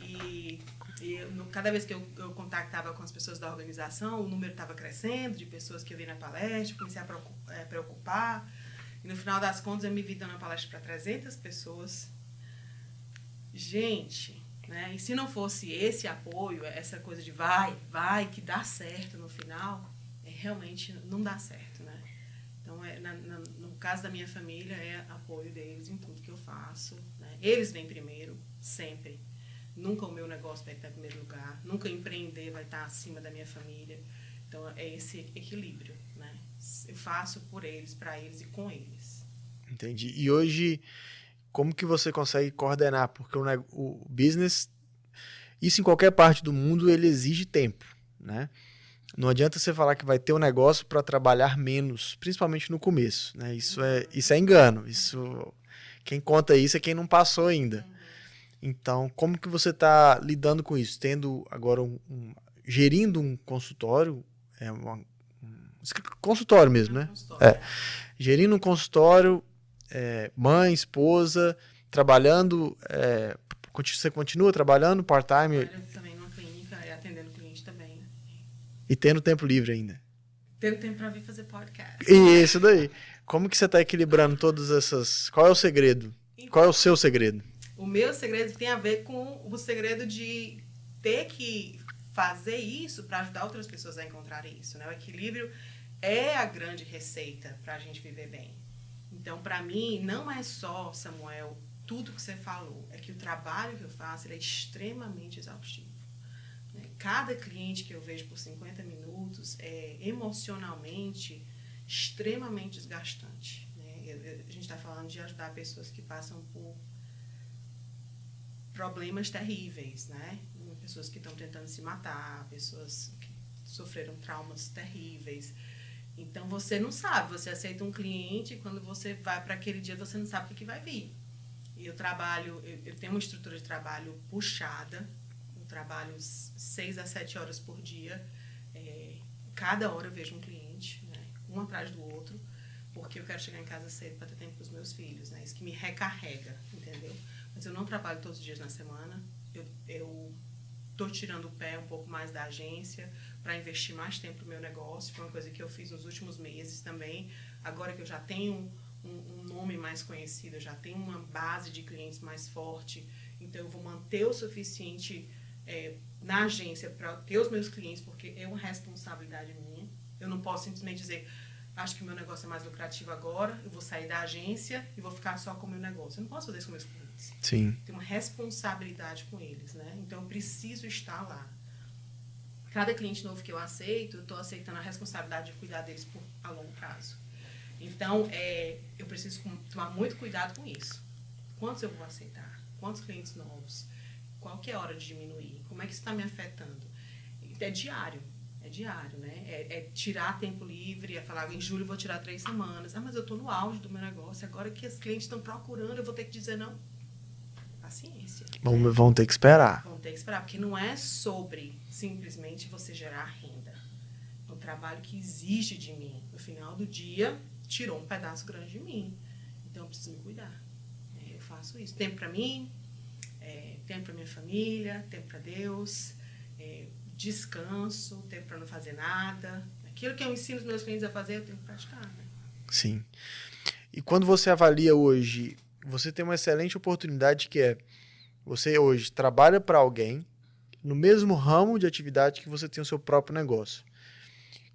E, e no, cada vez que eu, eu contactava com as pessoas da organização, o número estava crescendo de pessoas que eu vi na palestra, comecei a é, preocupar. E no final das contas, eu me vi dando uma palestra para 300 pessoas. Gente, né? E se não fosse esse apoio, essa coisa de vai, vai, que dá certo no final, é, realmente não dá certo, né? Então, é, na, na, no caso da minha família, é apoio deles em tudo que eu faço. Né? Eles vêm primeiro, sempre. Nunca o meu negócio vai estar em primeiro lugar. Nunca empreender vai estar acima da minha família. Então, é esse equilíbrio, né? Eu faço por eles, para eles e com eles. Entendi. E hoje, como que você consegue coordenar? Porque o, o business, isso em qualquer parte do mundo, ele exige tempo, né? Não adianta você falar que vai ter um negócio para trabalhar menos, principalmente no começo, né? Isso é, isso é engano. Isso quem conta isso é quem não passou ainda. Então, como que você está lidando com isso? Tendo agora um, um gerindo um consultório, é uma, um, consultório mesmo, né? Consultório. É, gerindo um consultório, é, mãe, esposa, trabalhando, é, você continua trabalhando part-time? também e tendo tempo livre ainda. Tendo tempo para vir fazer podcast. Isso daí. Como que você está equilibrando todas essas... Qual é o segredo? Então, Qual é o seu segredo? O meu segredo tem a ver com o segredo de ter que fazer isso para ajudar outras pessoas a encontrarem isso. Né? O equilíbrio é a grande receita para a gente viver bem. Então, para mim, não é só, Samuel, tudo que você falou. É que o trabalho que eu faço é extremamente exaustivo cada cliente que eu vejo por 50 minutos é emocionalmente extremamente desgastante. Né? A gente está falando de ajudar pessoas que passam por problemas terríveis, né? Pessoas que estão tentando se matar, pessoas que sofreram traumas terríveis. Então você não sabe, você aceita um cliente e quando você vai para aquele dia você não sabe o que vai vir. E eu trabalho, eu, eu tenho uma estrutura de trabalho puxada, trabalho seis a sete horas por dia. É, cada hora eu vejo um cliente, né, um atrás do outro, porque eu quero chegar em casa cedo para ter tempo com os meus filhos. Né, isso que me recarrega, entendeu? Mas eu não trabalho todos os dias na semana. Eu, eu tô tirando o pé um pouco mais da agência para investir mais tempo no meu negócio. Foi uma coisa que eu fiz nos últimos meses também. Agora que eu já tenho um, um nome mais conhecido, eu já tenho uma base de clientes mais forte, então eu vou manter o suficiente é, na agência para ter os meus clientes, porque é uma responsabilidade minha. Eu não posso simplesmente dizer, acho que o meu negócio é mais lucrativo agora, eu vou sair da agência e vou ficar só com o meu negócio. Eu não posso fazer isso com meus clientes. Sim. Tenho uma responsabilidade com eles, né? Então eu preciso estar lá. Cada cliente novo que eu aceito, eu estou aceitando a responsabilidade de cuidar deles por, a longo prazo. Então, é, eu preciso tomar muito cuidado com isso. Quantos eu vou aceitar? Quantos clientes novos? qual que é a hora de diminuir? Como é que isso está me afetando? É diário, é diário, né? É, é, tirar tempo livre, é falar, em julho vou tirar três semanas. Ah, mas eu estou no auge do meu negócio, agora que os clientes estão procurando, eu vou ter que dizer não. Paciência. Vão, vão ter que esperar. Vão ter que esperar, porque não é sobre simplesmente você gerar renda. É um trabalho que exige de mim. No final do dia, tirou um pedaço grande de mim. Então, eu preciso me cuidar. É, eu faço isso. Tempo para mim, é, tempo para minha família, tempo para Deus, é, descanso, tempo para não fazer nada. Aquilo que eu ensino os meus clientes a fazer, eu tenho que praticar. Né? Sim. E quando você avalia hoje, você tem uma excelente oportunidade que é você hoje trabalha para alguém no mesmo ramo de atividade que você tem o seu próprio negócio.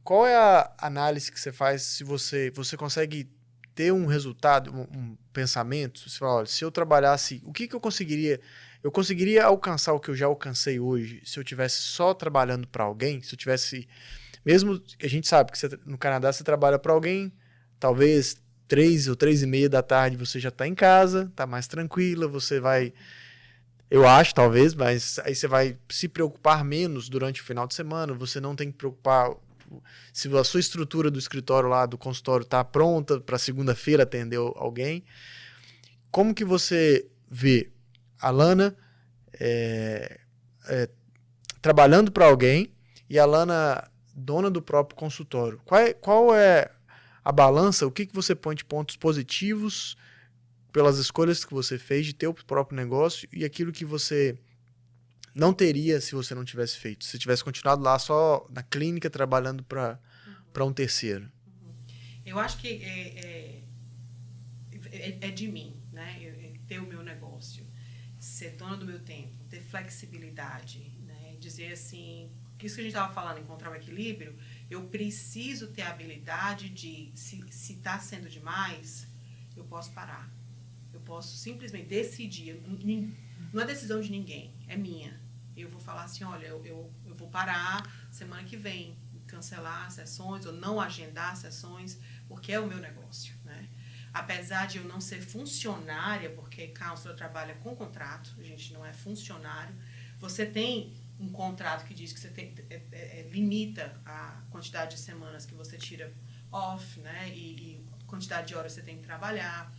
Qual é a análise que você faz se você você consegue ter um resultado, um, um pensamento? Você fala, olha, se eu trabalhasse, o que, que eu conseguiria eu conseguiria alcançar o que eu já alcancei hoje se eu tivesse só trabalhando para alguém, se eu tivesse mesmo a gente sabe que você, no Canadá você trabalha para alguém, talvez três ou três e meia da tarde você já está em casa, está mais tranquila, você vai Eu acho, talvez, mas aí você vai se preocupar menos durante o final de semana. Você não tem que preocupar se a sua estrutura do escritório lá, do consultório, está pronta para segunda-feira atender alguém. Como que você vê a Lana é, é, trabalhando para alguém e a Lana dona do próprio consultório? Qual é, qual é a balança? O que, que você põe de pontos positivos pelas escolhas que você fez de ter o próprio negócio e aquilo que você não teria se você não tivesse feito. Se tivesse continuado lá só na clínica trabalhando para uhum. um terceiro. Eu acho que é, é, é, é de mim, né? Eu, é ter o meu negócio, ser dona do meu tempo, ter flexibilidade, né? Dizer assim, isso que a gente estava falando, encontrar o equilíbrio, eu preciso ter a habilidade de, se está sendo demais, eu posso parar. Eu posso simplesmente decidir. Não é decisão de ninguém, é minha. Eu vou falar assim, olha, eu, eu, eu vou parar semana que vem, cancelar sessões ou não agendar sessões, porque é o meu negócio? Apesar de eu não ser funcionária, porque counselor trabalha com contrato, a gente não é funcionário, você tem um contrato que diz que você tem, é, é, é limita a quantidade de semanas que você tira off, né? E, e quantidade de horas que você tem que trabalhar.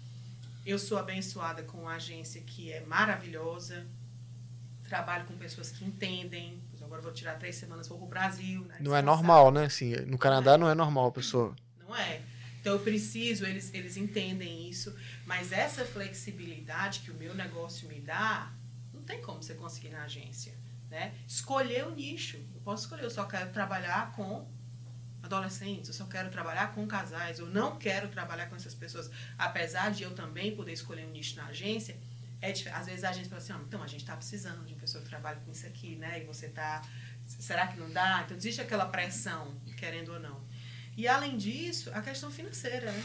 Eu sou abençoada com uma agência que é maravilhosa, trabalho com pessoas que entendem. Agora vou tirar três semanas, vou para o Brasil. Né, não é normal, né? Assim, no Canadá não é, não é normal a pessoa. Não é. Então eu preciso, eles, eles entendem isso, mas essa flexibilidade que o meu negócio me dá, não tem como você conseguir na agência. Né? Escolher o nicho. Eu posso escolher, eu só quero trabalhar com adolescentes, eu só quero trabalhar com casais, eu não quero trabalhar com essas pessoas. Apesar de eu também poder escolher um nicho na agência, é, às vezes a gente fala assim, oh, então a gente está precisando de uma pessoa que trabalhe com isso aqui, né? E você está, será que não dá? Então existe aquela pressão, querendo ou não. E além disso, a questão financeira, né?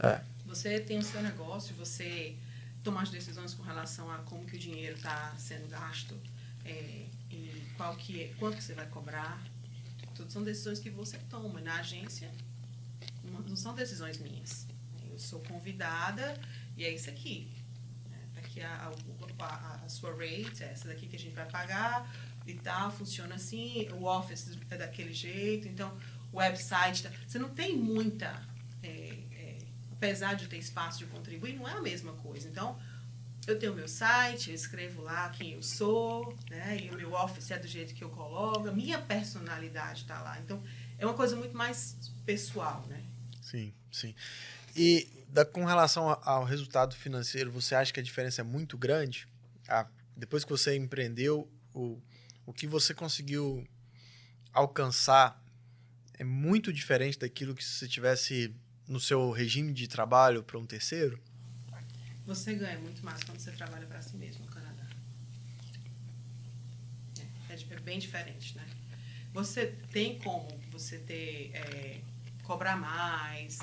É. Você tem o seu negócio, você toma as decisões com relação a como que o dinheiro está sendo gasto é, e qual que é, quanto que você vai cobrar. Tudo são decisões que você toma. Na agência, não são decisões minhas. Eu sou convidada e é isso aqui que a, a, a, sua rate é essa daqui que a gente vai pagar e tal, funciona assim, o office é daquele jeito, então website, tá, você não tem muita, é, é, apesar de ter espaço de contribuir, não é a mesma coisa. Então, eu tenho meu site, eu escrevo lá quem eu sou, né, e o meu office é do jeito que eu coloco, a minha personalidade está lá. Então, é uma coisa muito mais pessoal, né? Sim, sim. E da, com relação ao resultado financeiro, você acha que a diferença é muito grande? Ah, depois que você empreendeu, o, o que você conseguiu alcançar é muito diferente daquilo que se você tivesse no seu regime de trabalho para um terceiro? Você ganha muito mais quando você trabalha para si mesmo no Canadá. É, é, é, bem diferente, né? Você tem como você ter é, cobrar mais,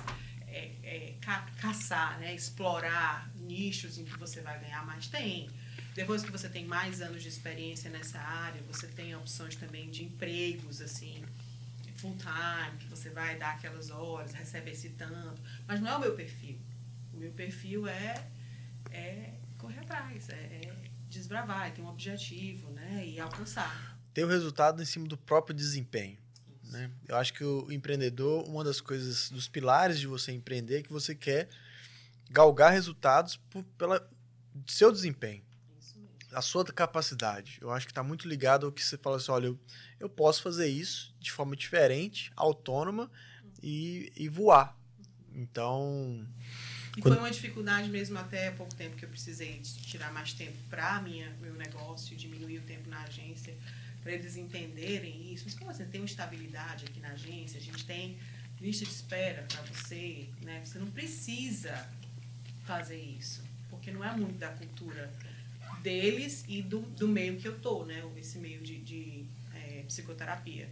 é, é, ca caçar, né? explorar nichos em que você vai ganhar mais? Tem. Depois que você tem mais anos de experiência nessa área, você tem opções também de empregos, assim, full time, que você vai dar aquelas horas, recebe esse tanto. Mas não é o meu perfil. O meu perfil é, é correr atrás, é, é desbravar, é ter um objetivo, né? E alcançar. Ter o resultado em cima do próprio desempenho. Né? Eu acho que o empreendedor, uma das coisas, dos pilares de você empreender é que você quer galgar resultados por, pela seu desempenho, a sua capacidade. Eu acho que está muito ligado ao que você fala assim, olha, eu, eu posso fazer isso de forma diferente, autônoma e, e voar. Então... E quando... foi uma dificuldade mesmo até pouco tempo que eu precisei tirar mais tempo para meu negócio, diminuir o tempo na agência para eles entenderem isso. Mas como assim, tem uma estabilidade aqui na agência, a gente tem lista de espera para você, né? Você não precisa fazer isso, porque não é muito da cultura deles e do, do meio que eu tô, né? Esse meio de, de é, psicoterapia.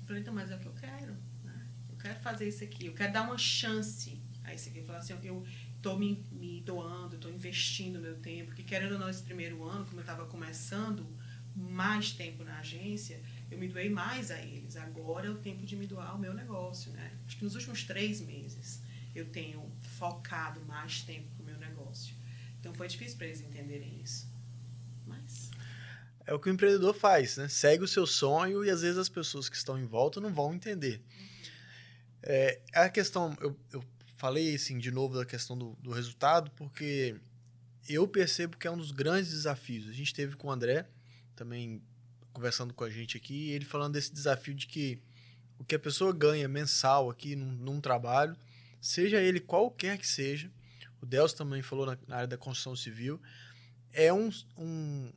Eu falei, então, mas é o que eu quero, né? Eu quero fazer isso aqui, eu quero dar uma chance a isso aqui. Eu falei assim, eu estou me, me doando, estou investindo meu tempo, porque querendo ou não, esse primeiro ano, como eu estava começando, mais tempo na agência, eu me doei mais a eles. Agora é o tempo de me doar ao meu negócio, né? Acho que nos últimos três meses eu tenho focado mais tempo no meu negócio. Então foi difícil para eles entenderem isso. É o que o empreendedor faz, né? Segue o seu sonho e às vezes as pessoas que estão em volta não vão entender. É, a questão, eu, eu falei assim de novo da questão do, do resultado, porque eu percebo que é um dos grandes desafios. A gente teve com o André também conversando com a gente aqui, ele falando desse desafio de que o que a pessoa ganha mensal aqui num, num trabalho, seja ele qualquer que seja, o Delcio também falou na, na área da construção civil, é um, um,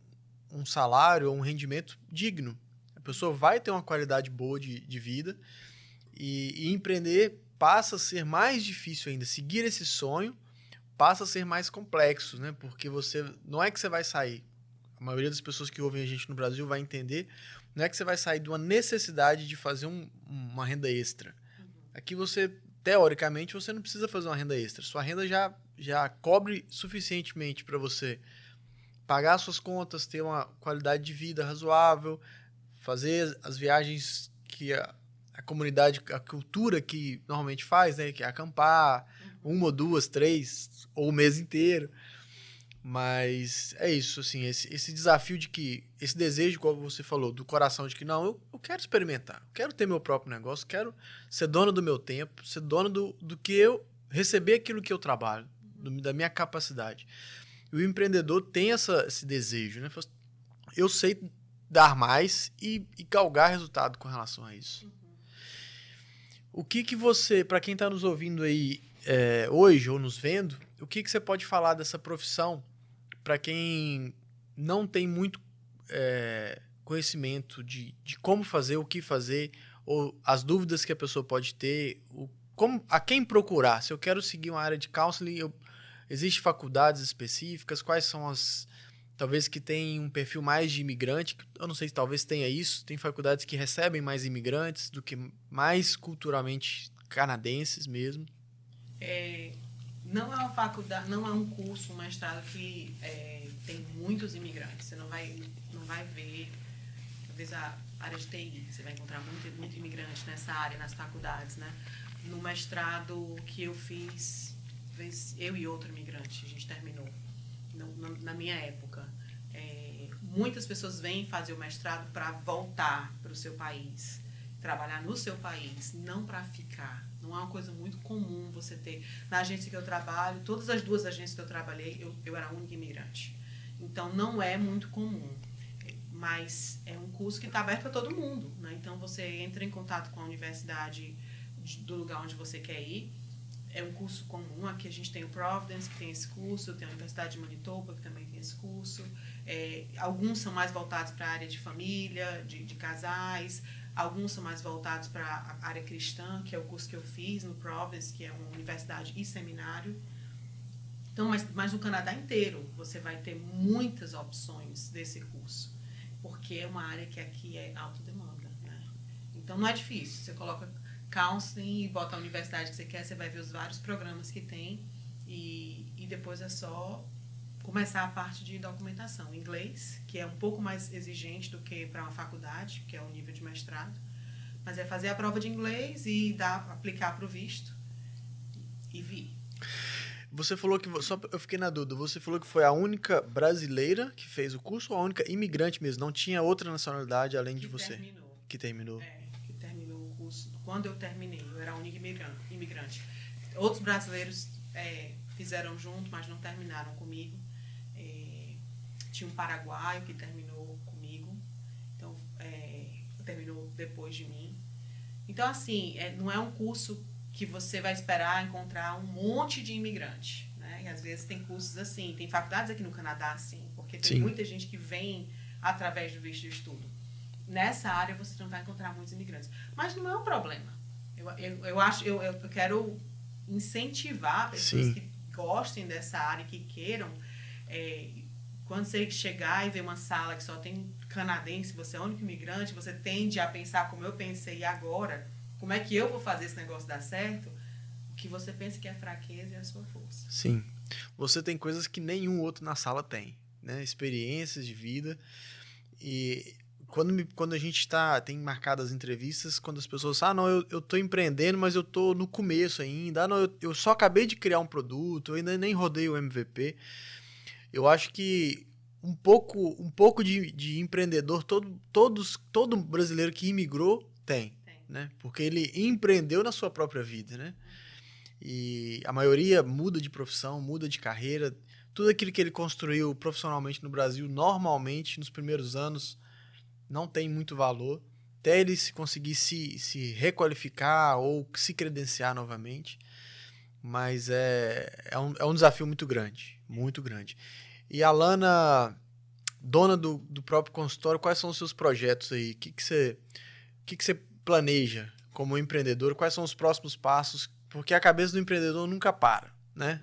um salário, um rendimento digno. A pessoa vai ter uma qualidade boa de, de vida e, e empreender passa a ser mais difícil ainda. Seguir esse sonho passa a ser mais complexo, né? Porque você não é que você vai sair. A maioria das pessoas que ouvem a gente no Brasil vai entender. Não é que você vai sair de uma necessidade de fazer um, uma renda extra. Aqui você, teoricamente, você não precisa fazer uma renda extra. Sua renda já, já cobre suficientemente para você pagar suas contas, ter uma qualidade de vida razoável, fazer as viagens que a, a comunidade, a cultura que normalmente faz, né? Que é acampar, uma ou duas, três, ou o mês inteiro. Mas é isso, assim, esse, esse desafio de que, esse desejo, como você falou, do coração de que, não, eu, eu quero experimentar, quero ter meu próprio negócio, quero ser dono do meu tempo, ser dono do, do que eu, receber aquilo que eu trabalho, do, da minha capacidade. E o empreendedor tem essa, esse desejo, né? Eu sei dar mais e, e galgar resultado com relação a isso. Uhum. O que que você, para quem está nos ouvindo aí é, hoje ou nos vendo, o que que você pode falar dessa profissão para quem não tem muito é, conhecimento de, de como fazer, o que fazer, ou as dúvidas que a pessoa pode ter, o, como, a quem procurar. Se eu quero seguir uma área de counseling, eu, existe faculdades específicas? Quais são as, talvez que tem um perfil mais de imigrante, eu não sei se talvez tenha isso, tem faculdades que recebem mais imigrantes do que mais culturalmente canadenses mesmo. É, não é uma faculdade, não é um curso, um mestrado que é, tem muitos imigrantes. Você não vai, não vai ver, talvez a área de TI, você vai encontrar muito, muito imigrante nessa área, nas faculdades, né? No mestrado que eu fiz, eu e outro imigrante, a gente terminou no, na minha época. É, muitas pessoas vêm fazer o mestrado para voltar para o seu país, trabalhar no seu país, não para ficar. Não é uma coisa muito comum você ter. Na agência que eu trabalho, todas as duas agências que eu trabalhei, eu, eu era a única imigrante. Então, não é muito comum. Mas é um curso que está aberto para todo mundo. Né? Então, você entra em contato com a universidade do lugar onde você quer ir é um curso comum. Aqui a gente tem o Providence, que tem esse curso, tem a Universidade de Manitoba, que também tem esse curso. É, alguns são mais voltados para a área de família, de, de casais, alguns são mais voltados para a área cristã, que é o curso que eu fiz no Providence, que é uma universidade e seminário. Então, mas, mas no Canadá inteiro você vai ter muitas opções desse curso, porque é uma área que aqui é alta demanda. Né? Então não é difícil. Você coloca counseling e bota a universidade que você quer, você vai ver os vários programas que tem e, e depois é só começar a parte de documentação. Inglês, que é um pouco mais exigente do que para uma faculdade, que é o nível de mestrado, mas é fazer a prova de inglês e dar, aplicar para o visto e vir. Você falou que, só eu fiquei na dúvida, você falou que foi a única brasileira que fez o curso ou a única imigrante mesmo? Não tinha outra nacionalidade além que de você? Terminou. Que terminou. É quando eu terminei, eu era a única imigrante. Outros brasileiros é, fizeram junto, mas não terminaram comigo. É, tinha um paraguaio que terminou comigo, então é, terminou depois de mim. Então, assim, é, não é um curso que você vai esperar encontrar um monte de imigrante. Né? E às vezes tem cursos assim, tem faculdades aqui no Canadá assim, porque tem Sim. muita gente que vem através do visto de estudo nessa área você não vai encontrar muitos imigrantes. Mas não é um problema. Eu, eu, eu acho, eu, eu quero incentivar pessoas Sim. que gostem dessa área, que queiram. É, quando você chegar e ver uma sala que só tem canadense, você é o único imigrante, você tende a pensar como eu pensei agora, como é que eu vou fazer esse negócio dar certo? O que você pensa que é fraqueza é a sua força. Sim. Você tem coisas que nenhum outro na sala tem, né? Experiências de vida. E quando, me, quando a gente tá, tem marcado as entrevistas, quando as pessoas ah, não, eu, eu tô empreendendo, mas eu tô no começo ainda, ah, não, eu, eu só acabei de criar um produto, eu ainda nem rodei o MVP. Eu acho que um pouco, um pouco de, de empreendedor todo, todos, todo brasileiro que imigrou tem, tem, né? Porque ele empreendeu na sua própria vida, né? E a maioria muda de profissão, muda de carreira. Tudo aquilo que ele construiu profissionalmente no Brasil, normalmente, nos primeiros anos, não tem muito valor. Até ele se conseguir se, se requalificar ou se credenciar novamente. Mas é, é, um, é um desafio muito grande. Muito grande. E a Lana, dona do, do próprio consultório, quais são os seus projetos aí? O que, que, você, que, que você planeja como empreendedor? Quais são os próximos passos? Porque a cabeça do empreendedor nunca para, né?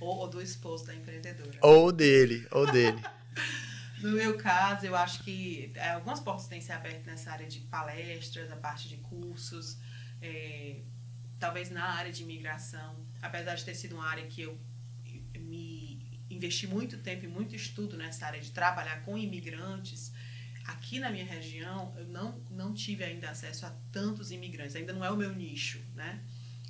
Ou, ou do esposo da empreendedora. Ou dele, ou dele. (laughs) no meu caso, eu acho que é, algumas portas têm se aberto nessa área de palestras, a parte de cursos, é, talvez na área de imigração, apesar de ter sido uma área que eu me investi muito tempo e muito estudo nessa área de trabalhar com imigrantes. Aqui na minha região, eu não, não tive ainda acesso a tantos imigrantes, ainda não é o meu nicho, né?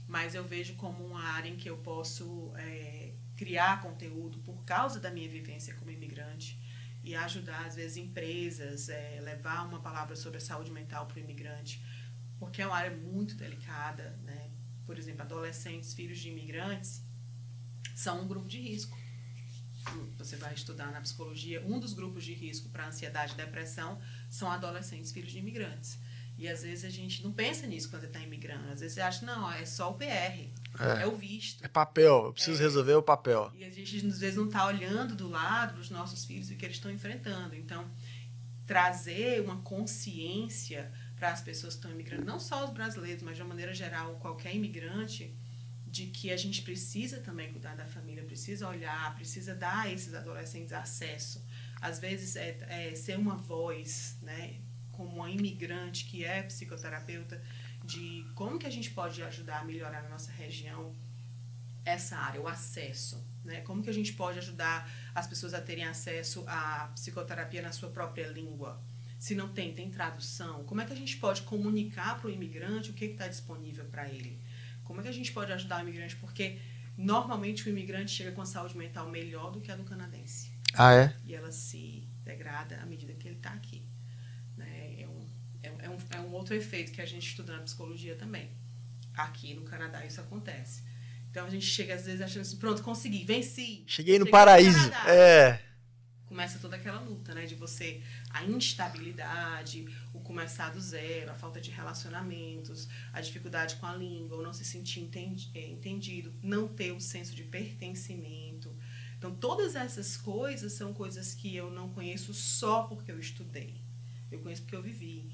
Mas eu vejo como uma área em que eu posso é, criar conteúdo por causa da minha vivência como imigrante e ajudar, às vezes, empresas, é, levar uma palavra sobre a saúde mental para o imigrante, porque é uma área muito delicada, né? Por exemplo, adolescentes, filhos de imigrantes, são um grupo de risco você vai estudar na psicologia, um dos grupos de risco para ansiedade e depressão são adolescentes filhos de imigrantes. E às vezes a gente não pensa nisso quando está imigrando. Às vezes você acha, não, é só o PR, é, é o visto. É papel, eu preciso é, resolver o papel. E a gente às vezes não está olhando do lado dos nossos filhos e o que eles estão enfrentando. Então, trazer uma consciência para as pessoas que estão imigrando, não só os brasileiros, mas de uma maneira geral, qualquer imigrante, de que a gente precisa também cuidar da família, precisa olhar, precisa dar a esses adolescentes acesso. Às vezes, é, é ser uma voz, né, como uma imigrante que é psicoterapeuta, de como que a gente pode ajudar a melhorar na nossa região essa área, o acesso. Né? Como que a gente pode ajudar as pessoas a terem acesso à psicoterapia na sua própria língua? Se não tem, tem tradução. Como é que a gente pode comunicar para o imigrante o que está disponível para ele? Como é que a gente pode ajudar o imigrante? Porque normalmente o imigrante chega com a saúde mental melhor do que a do canadense. Ah, é? E ela se degrada à medida que ele está aqui. Um, é, um, outro efeito que a gente estuda na psicologia também. Aqui no Canadá isso acontece. Então a gente chega às vezes achando assim, pronto, consegui, venci. Cheguei no paraíso. No é começa toda aquela luta, né? De você, a instabilidade, o começar do zero, a falta de relacionamentos, a dificuldade com a língua, o não se sentir é, entendido, não ter o senso de pertencimento. Então, todas essas coisas são coisas que eu não conheço só porque eu estudei. Eu conheço porque eu vivi.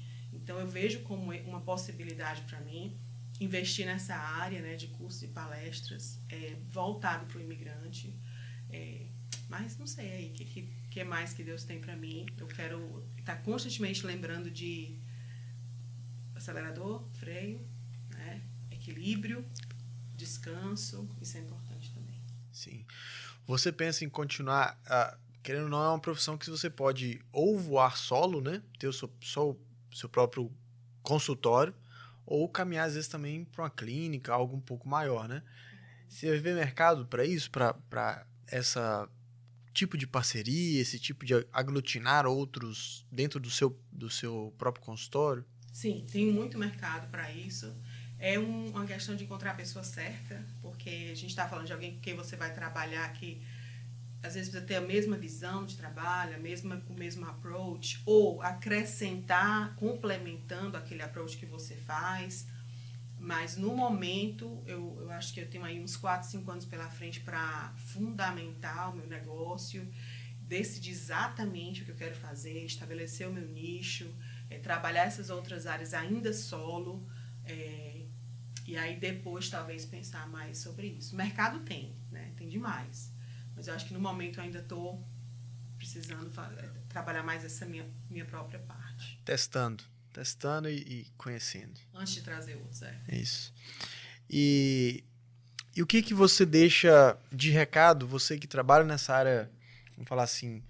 Então, eu vejo como uma possibilidade para mim investir nessa área né, de cursos e palestras é, voltado para o imigrante. É, mas não sei aí o que, que que mais que Deus tem para mim. Eu quero estar tá constantemente lembrando de acelerador, freio, né? equilíbrio, descanso. Isso é importante também. Sim. Você pensa em continuar. Uh, querendo ou não, é uma profissão que você pode ou voar solo, né? Ter o seu, o seu próprio consultório, ou caminhar às vezes também para uma clínica, algo um pouco maior, né? Você vê mercado para isso, para essa tipo de parceria, esse tipo de aglutinar outros dentro do seu, do seu próprio consultório? Sim, tem muito mercado para isso. É um, uma questão de encontrar a pessoa certa, porque a gente está falando de alguém com quem você vai trabalhar que às vezes precisa ter a mesma visão de trabalho, a mesma, o mesmo approach, ou acrescentar, complementando aquele approach que você faz mas no momento, eu, eu acho que eu tenho aí uns 4, 5 anos pela frente para fundamentar o meu negócio, decidir exatamente o que eu quero fazer, estabelecer o meu nicho, é, trabalhar essas outras áreas ainda solo. É, e aí depois talvez pensar mais sobre isso. O mercado tem, né? Tem demais. Mas eu acho que no momento eu ainda estou precisando é, trabalhar mais essa minha, minha própria parte. Testando testando e, e conhecendo. Antes de trazer outros, é. Isso. E, e o que que você deixa de recado, você que trabalha nessa área, vamos falar assim,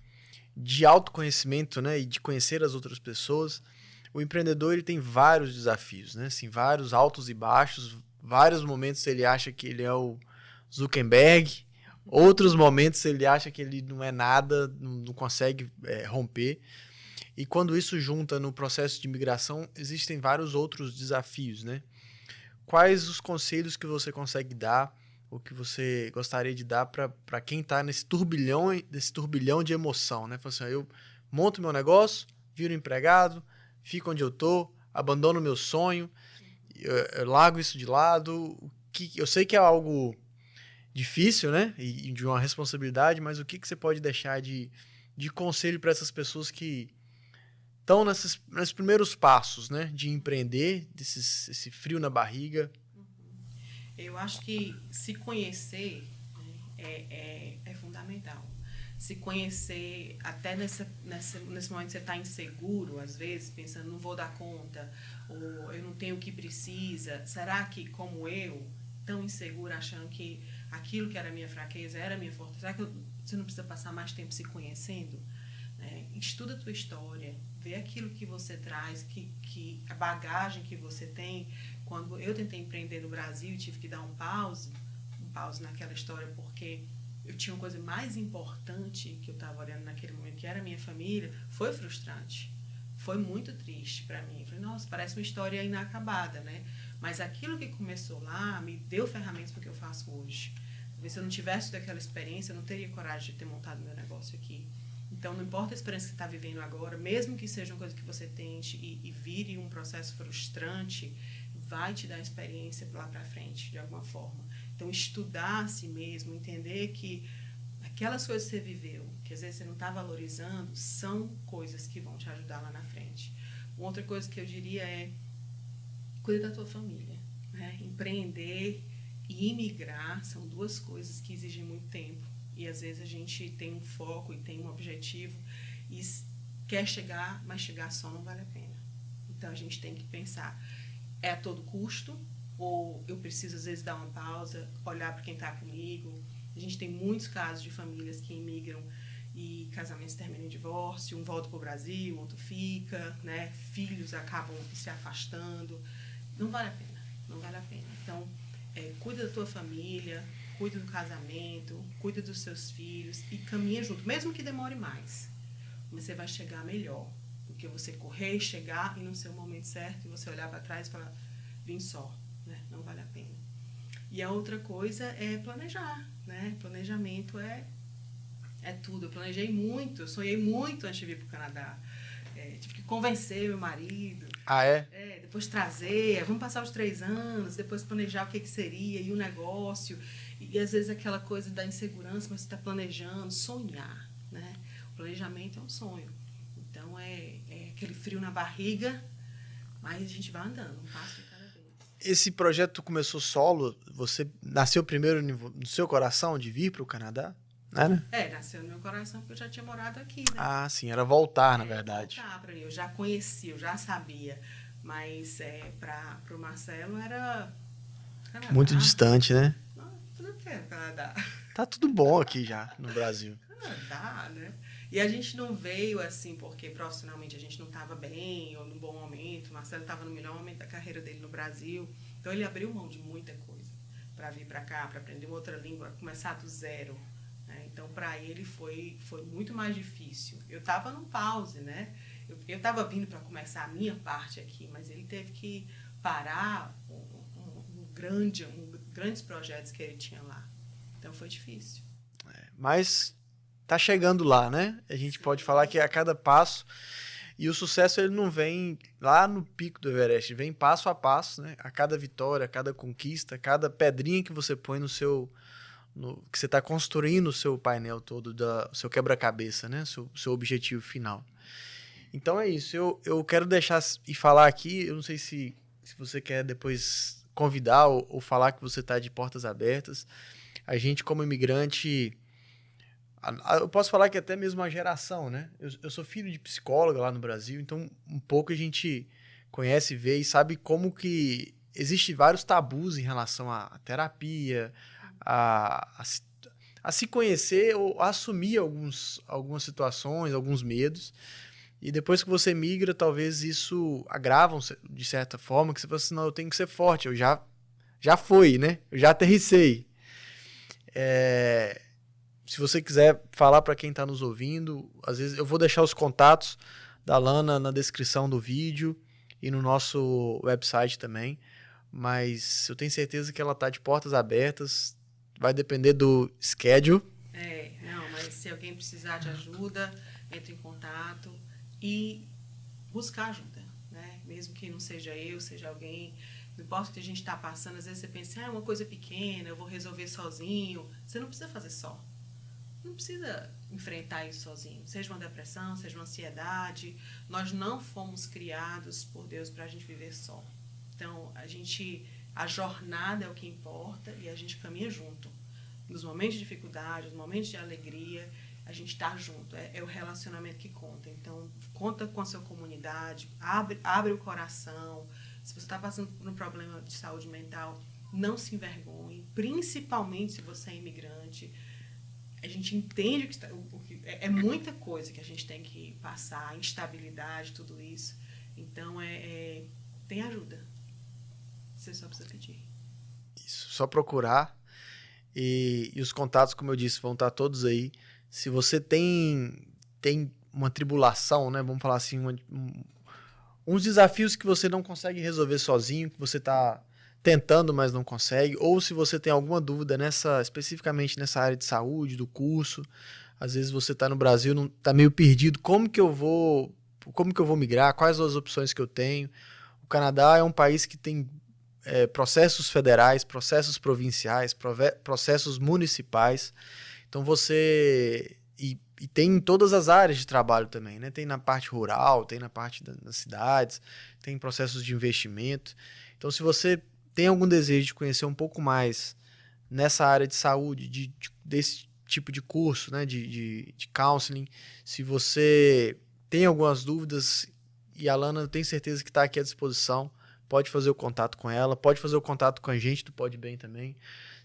de autoconhecimento, né, e de conhecer as outras pessoas, o empreendedor ele tem vários desafios, né, assim, vários altos e baixos, vários momentos ele acha que ele é o Zuckerberg, Outros momentos ele acha que ele não é nada, não, consegue é, romper. E quando isso junta no processo de imigração, existem vários outros desafios, né? Quais os conselhos que você consegue dar, ou que você gostaria de dar para quem está nesse turbilhão, nesse turbilhão de emoção, né? Assim, eu monto meu negócio, viro empregado, fico onde eu tô, abandono meu sonho, eu, eu largo isso de lado. Que, eu sei que é algo difícil, né? E, de uma responsabilidade, mas o que, que você pode deixar de, de conselho para essas pessoas que estão nesses, nesses primeiros passos, né? De empreender, desses, esse frio na barriga? Eu acho que se conhecer né, é, é, é fundamental se conhecer, até nessa, nessa, nesse momento você está inseguro, às vezes, pensando, não vou dar conta, ou eu não tenho o que precisa. Será que, como eu, tão insegura, achando que aquilo que era minha fraqueza era minha força, será que eu, você não precisa passar mais tempo se conhecendo? Né? Estuda a tua história, vê aquilo que você traz, que, que a bagagem que você tem. Quando eu tentei empreender no Brasil e tive que dar um pause, um pause naquela história, porque eu tinha uma coisa mais importante que eu estava olhando naquele momento, que era a minha família, foi frustrante. Foi muito triste para mim. Eu falei, nossa, parece uma história inacabada, né? Mas aquilo que começou lá me deu ferramentas para o que eu faço hoje. Talvez se eu não tivesse daquela experiência, eu não teria coragem de ter montado meu negócio aqui. Então, não importa a experiência que você está vivendo agora, mesmo que seja uma coisa que você tente e, e vire um processo frustrante, vai te dar experiência lá para frente, de alguma forma. Então, estudar a si mesmo, entender que aquelas coisas que você viveu, que às vezes você não está valorizando, são coisas que vão te ajudar lá na frente. Uma outra coisa que eu diria é cuida da tua família. Né? Empreender e imigrar são duas coisas que exigem muito tempo. E às vezes a gente tem um foco e tem um objetivo e quer chegar, mas chegar só não vale a pena. Então a gente tem que pensar: é a todo custo ou eu preciso às vezes dar uma pausa, olhar para quem está comigo. A gente tem muitos casos de famílias que imigram e casamentos terminam em divórcio, um volta para o Brasil, outro fica, né? Filhos acabam se afastando. Não vale a pena, não vale a pena. Então, é, cuida da tua família, cuida do casamento, cuida dos seus filhos e caminha junto, mesmo que demore mais. Você vai chegar melhor do que você correr, chegar e não ser o momento certo e você olhar para trás e falar, vim só né? Não vale a pena. E a outra coisa é planejar, né? Planejamento é é tudo. Eu planejei muito, eu sonhei muito antes de vir para o Canadá. Convencer meu marido. Ah, é? é? Depois trazer, vamos passar os três anos, depois planejar o que, que seria e o negócio. E, e às vezes aquela coisa da insegurança, mas você está planejando, sonhar, né? O planejamento é um sonho. Então é, é aquele frio na barriga, mas a gente vai andando, um passo esse projeto começou solo? Você nasceu primeiro no seu coração de vir para o Canadá? Era? É, nasceu no meu coração porque eu já tinha morado aqui, né? Ah, sim, era voltar, na é, verdade. Voltar para mim, eu já conhecia, eu já sabia. Mas é, para o Marcelo era. Canadá. Muito distante, né? Não, tudo bem, Canadá. Tá tudo bom aqui já, no Brasil. (laughs) Canadá, né? E a gente não veio assim porque profissionalmente a gente não estava bem ou num bom momento. O Marcelo estava no melhor momento da carreira dele no Brasil. Então ele abriu mão de muita coisa para vir para cá, para aprender uma outra língua, começar do zero. Então para ele foi, foi muito mais difícil. Eu estava num pause, né? Eu estava vindo para começar a minha parte aqui, mas ele teve que parar um, um, um grande, um, grandes projetos que ele tinha lá. Então foi difícil. É, mas tá chegando lá, né? A gente pode falar que a cada passo e o sucesso ele não vem lá no pico do Everest, vem passo a passo, né? A cada vitória, a cada conquista, a cada pedrinha que você põe no seu no, que você está construindo o seu painel todo, da, o seu quebra-cabeça, né? Seu, seu objetivo final. Então é isso. Eu, eu quero deixar e falar aqui. Eu não sei se, se você quer depois convidar ou, ou falar que você está de portas abertas. A gente, como imigrante, eu posso falar que até mesmo a geração, né? Eu, eu sou filho de psicóloga lá no Brasil, então um pouco a gente conhece, vê e sabe como que existe vários tabus em relação à terapia, a, a, a se conhecer ou assumir alguns, algumas situações, alguns medos. E depois que você migra, talvez isso agrava de certa forma, que você fala assim, não, eu tenho que ser forte, eu já, já fui, né? Eu já aterricei. É, se você quiser falar para quem está nos ouvindo, às vezes eu vou deixar os contatos da Lana na descrição do vídeo e no nosso website também. Mas eu tenho certeza que ela está de portas abertas. Vai depender do schedule. É, não, mas se alguém precisar de ajuda, entre em contato e buscar ajuda, né? Mesmo que não seja eu, seja alguém não importa o que a gente está passando, às vezes você pensa, ah, é uma coisa pequena, eu vou resolver sozinho. Você não precisa fazer só. Não precisa enfrentar isso sozinho. Seja uma depressão, seja uma ansiedade. Nós não fomos criados por Deus para a gente viver só. Então, a gente, a jornada é o que importa e a gente caminha junto. Nos momentos de dificuldade, nos momentos de alegria, a gente está junto. É, é, o relacionamento que conta. Então, conta com a sua comunidade, abre, abre o coração, se você está passando por um problema de saúde mental, não se envergonhe, principalmente se você é imigrante. A gente entende que, está, o, que é, é, muita coisa que a gente tem que passar, instabilidade, tudo isso. Então, é, é tem ajuda. Você só precisa pedir. Isso, só procurar. E, e os contatos, como eu disse, vão estar todos aí. Se você tem, tem uma tribulação, né? Vamos falar assim, uma, um, uns desafios que você não consegue resolver sozinho, que você está tentando, mas não consegue, ou se você tem alguma dúvida nessa, especificamente nessa área de saúde, do curso, às vezes você está no Brasil, não está meio perdido, como que eu vou, como que eu vou migrar, quais as opções que eu tenho? O Canadá é um país que tem é, processos federais, processos provinciais, processos municipais, então você e e tem em todas as áreas de trabalho também, né? Tem na parte rural, tem na parte da, das cidades, tem processos de investimento. Então, se você tem algum desejo de conhecer um pouco mais nessa área de saúde, de, de desse tipo de curso, né? De, de, de counseling, se você tem algumas dúvidas e a Lana tem certeza que está aqui à disposição, pode fazer o contato com ela, pode fazer o contato com a gente do Pode Bem também.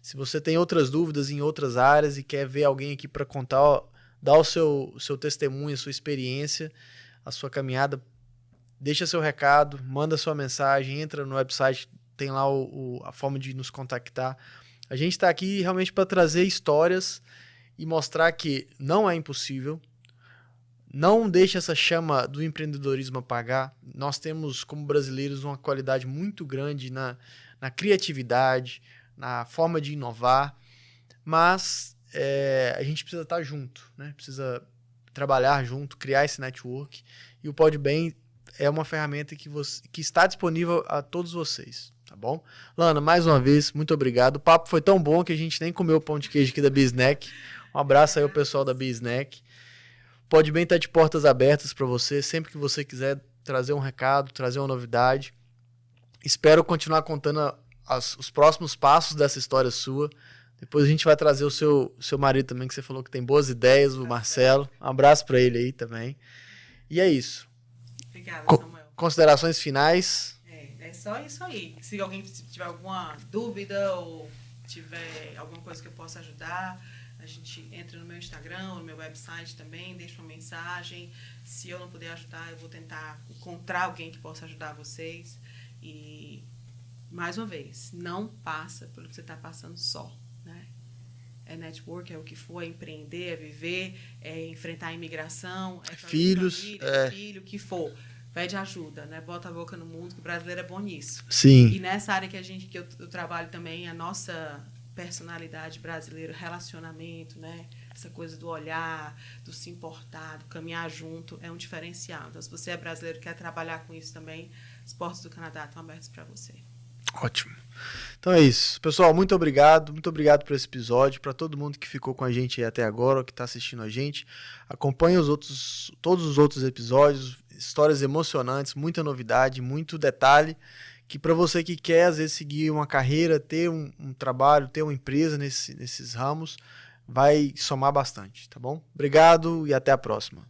Se você tem outras dúvidas em outras áreas e quer ver alguém aqui para contar, dá o seu, seu testemunho, a sua experiência, a sua caminhada, deixa seu recado, manda sua mensagem, entra no website, tem lá o, o a forma de nos contactar. A gente está aqui realmente para trazer histórias e mostrar que não é impossível. Não deixe essa chama do empreendedorismo apagar. Nós temos, como brasileiros, uma qualidade muito grande na, na criatividade, na forma de inovar, mas é, a gente precisa estar junto, né? Precisa trabalhar junto, criar esse network. E o Podbem é uma ferramenta que, você, que está disponível a todos vocês, tá bom? Lana, mais uma vez, muito obrigado. O papo foi tão bom que a gente nem comeu o pão de queijo aqui da Bisnack. Um abraço aí ao pessoal da Bisnack. Podbem está de portas abertas para você, sempre que você quiser trazer um recado, trazer uma novidade. Espero continuar contando as, os próximos passos dessa história sua. Depois a gente vai trazer o seu, seu marido também, que você falou que tem boas ideias, o Marcelo. Um abraço para ele aí também. E é isso. Obrigada, Co Samuel. Considerações finais? É, é só isso aí. Se alguém tiver alguma dúvida ou tiver alguma coisa que eu possa ajudar, a gente entra no meu Instagram, no meu website também, deixa uma mensagem. Se eu não puder ajudar, eu vou tentar encontrar alguém que possa ajudar vocês. E, mais uma vez, não passa pelo que você está passando só é network, é o que for, é empreender, é viver, é enfrentar a imigração, é filhos, família, é... filho, o que for. Pede ajuda, né? Bota a boca no mundo, que o brasileiro é bom nisso. Sim. E nessa área que a gente que eu, eu trabalho também, a nossa personalidade brasileira, relacionamento, né? Essa coisa do olhar, do se importar, do caminhar junto, é um diferencial. Então, se você é brasileiro e quer trabalhar com isso também, as portas do Canadá estão abertas para você. Ótimo. Então é isso. Pessoal, muito obrigado. Muito obrigado por esse episódio. Para todo mundo que ficou com a gente até agora, que está assistindo a gente. Acompanhe os outros, todos os outros episódios. Histórias emocionantes, muita novidade, muito detalhe. Que para você que quer, às vezes, seguir uma carreira, ter um, um trabalho, ter uma empresa nesse, nesses ramos, vai somar bastante, tá bom? Obrigado e até a próxima.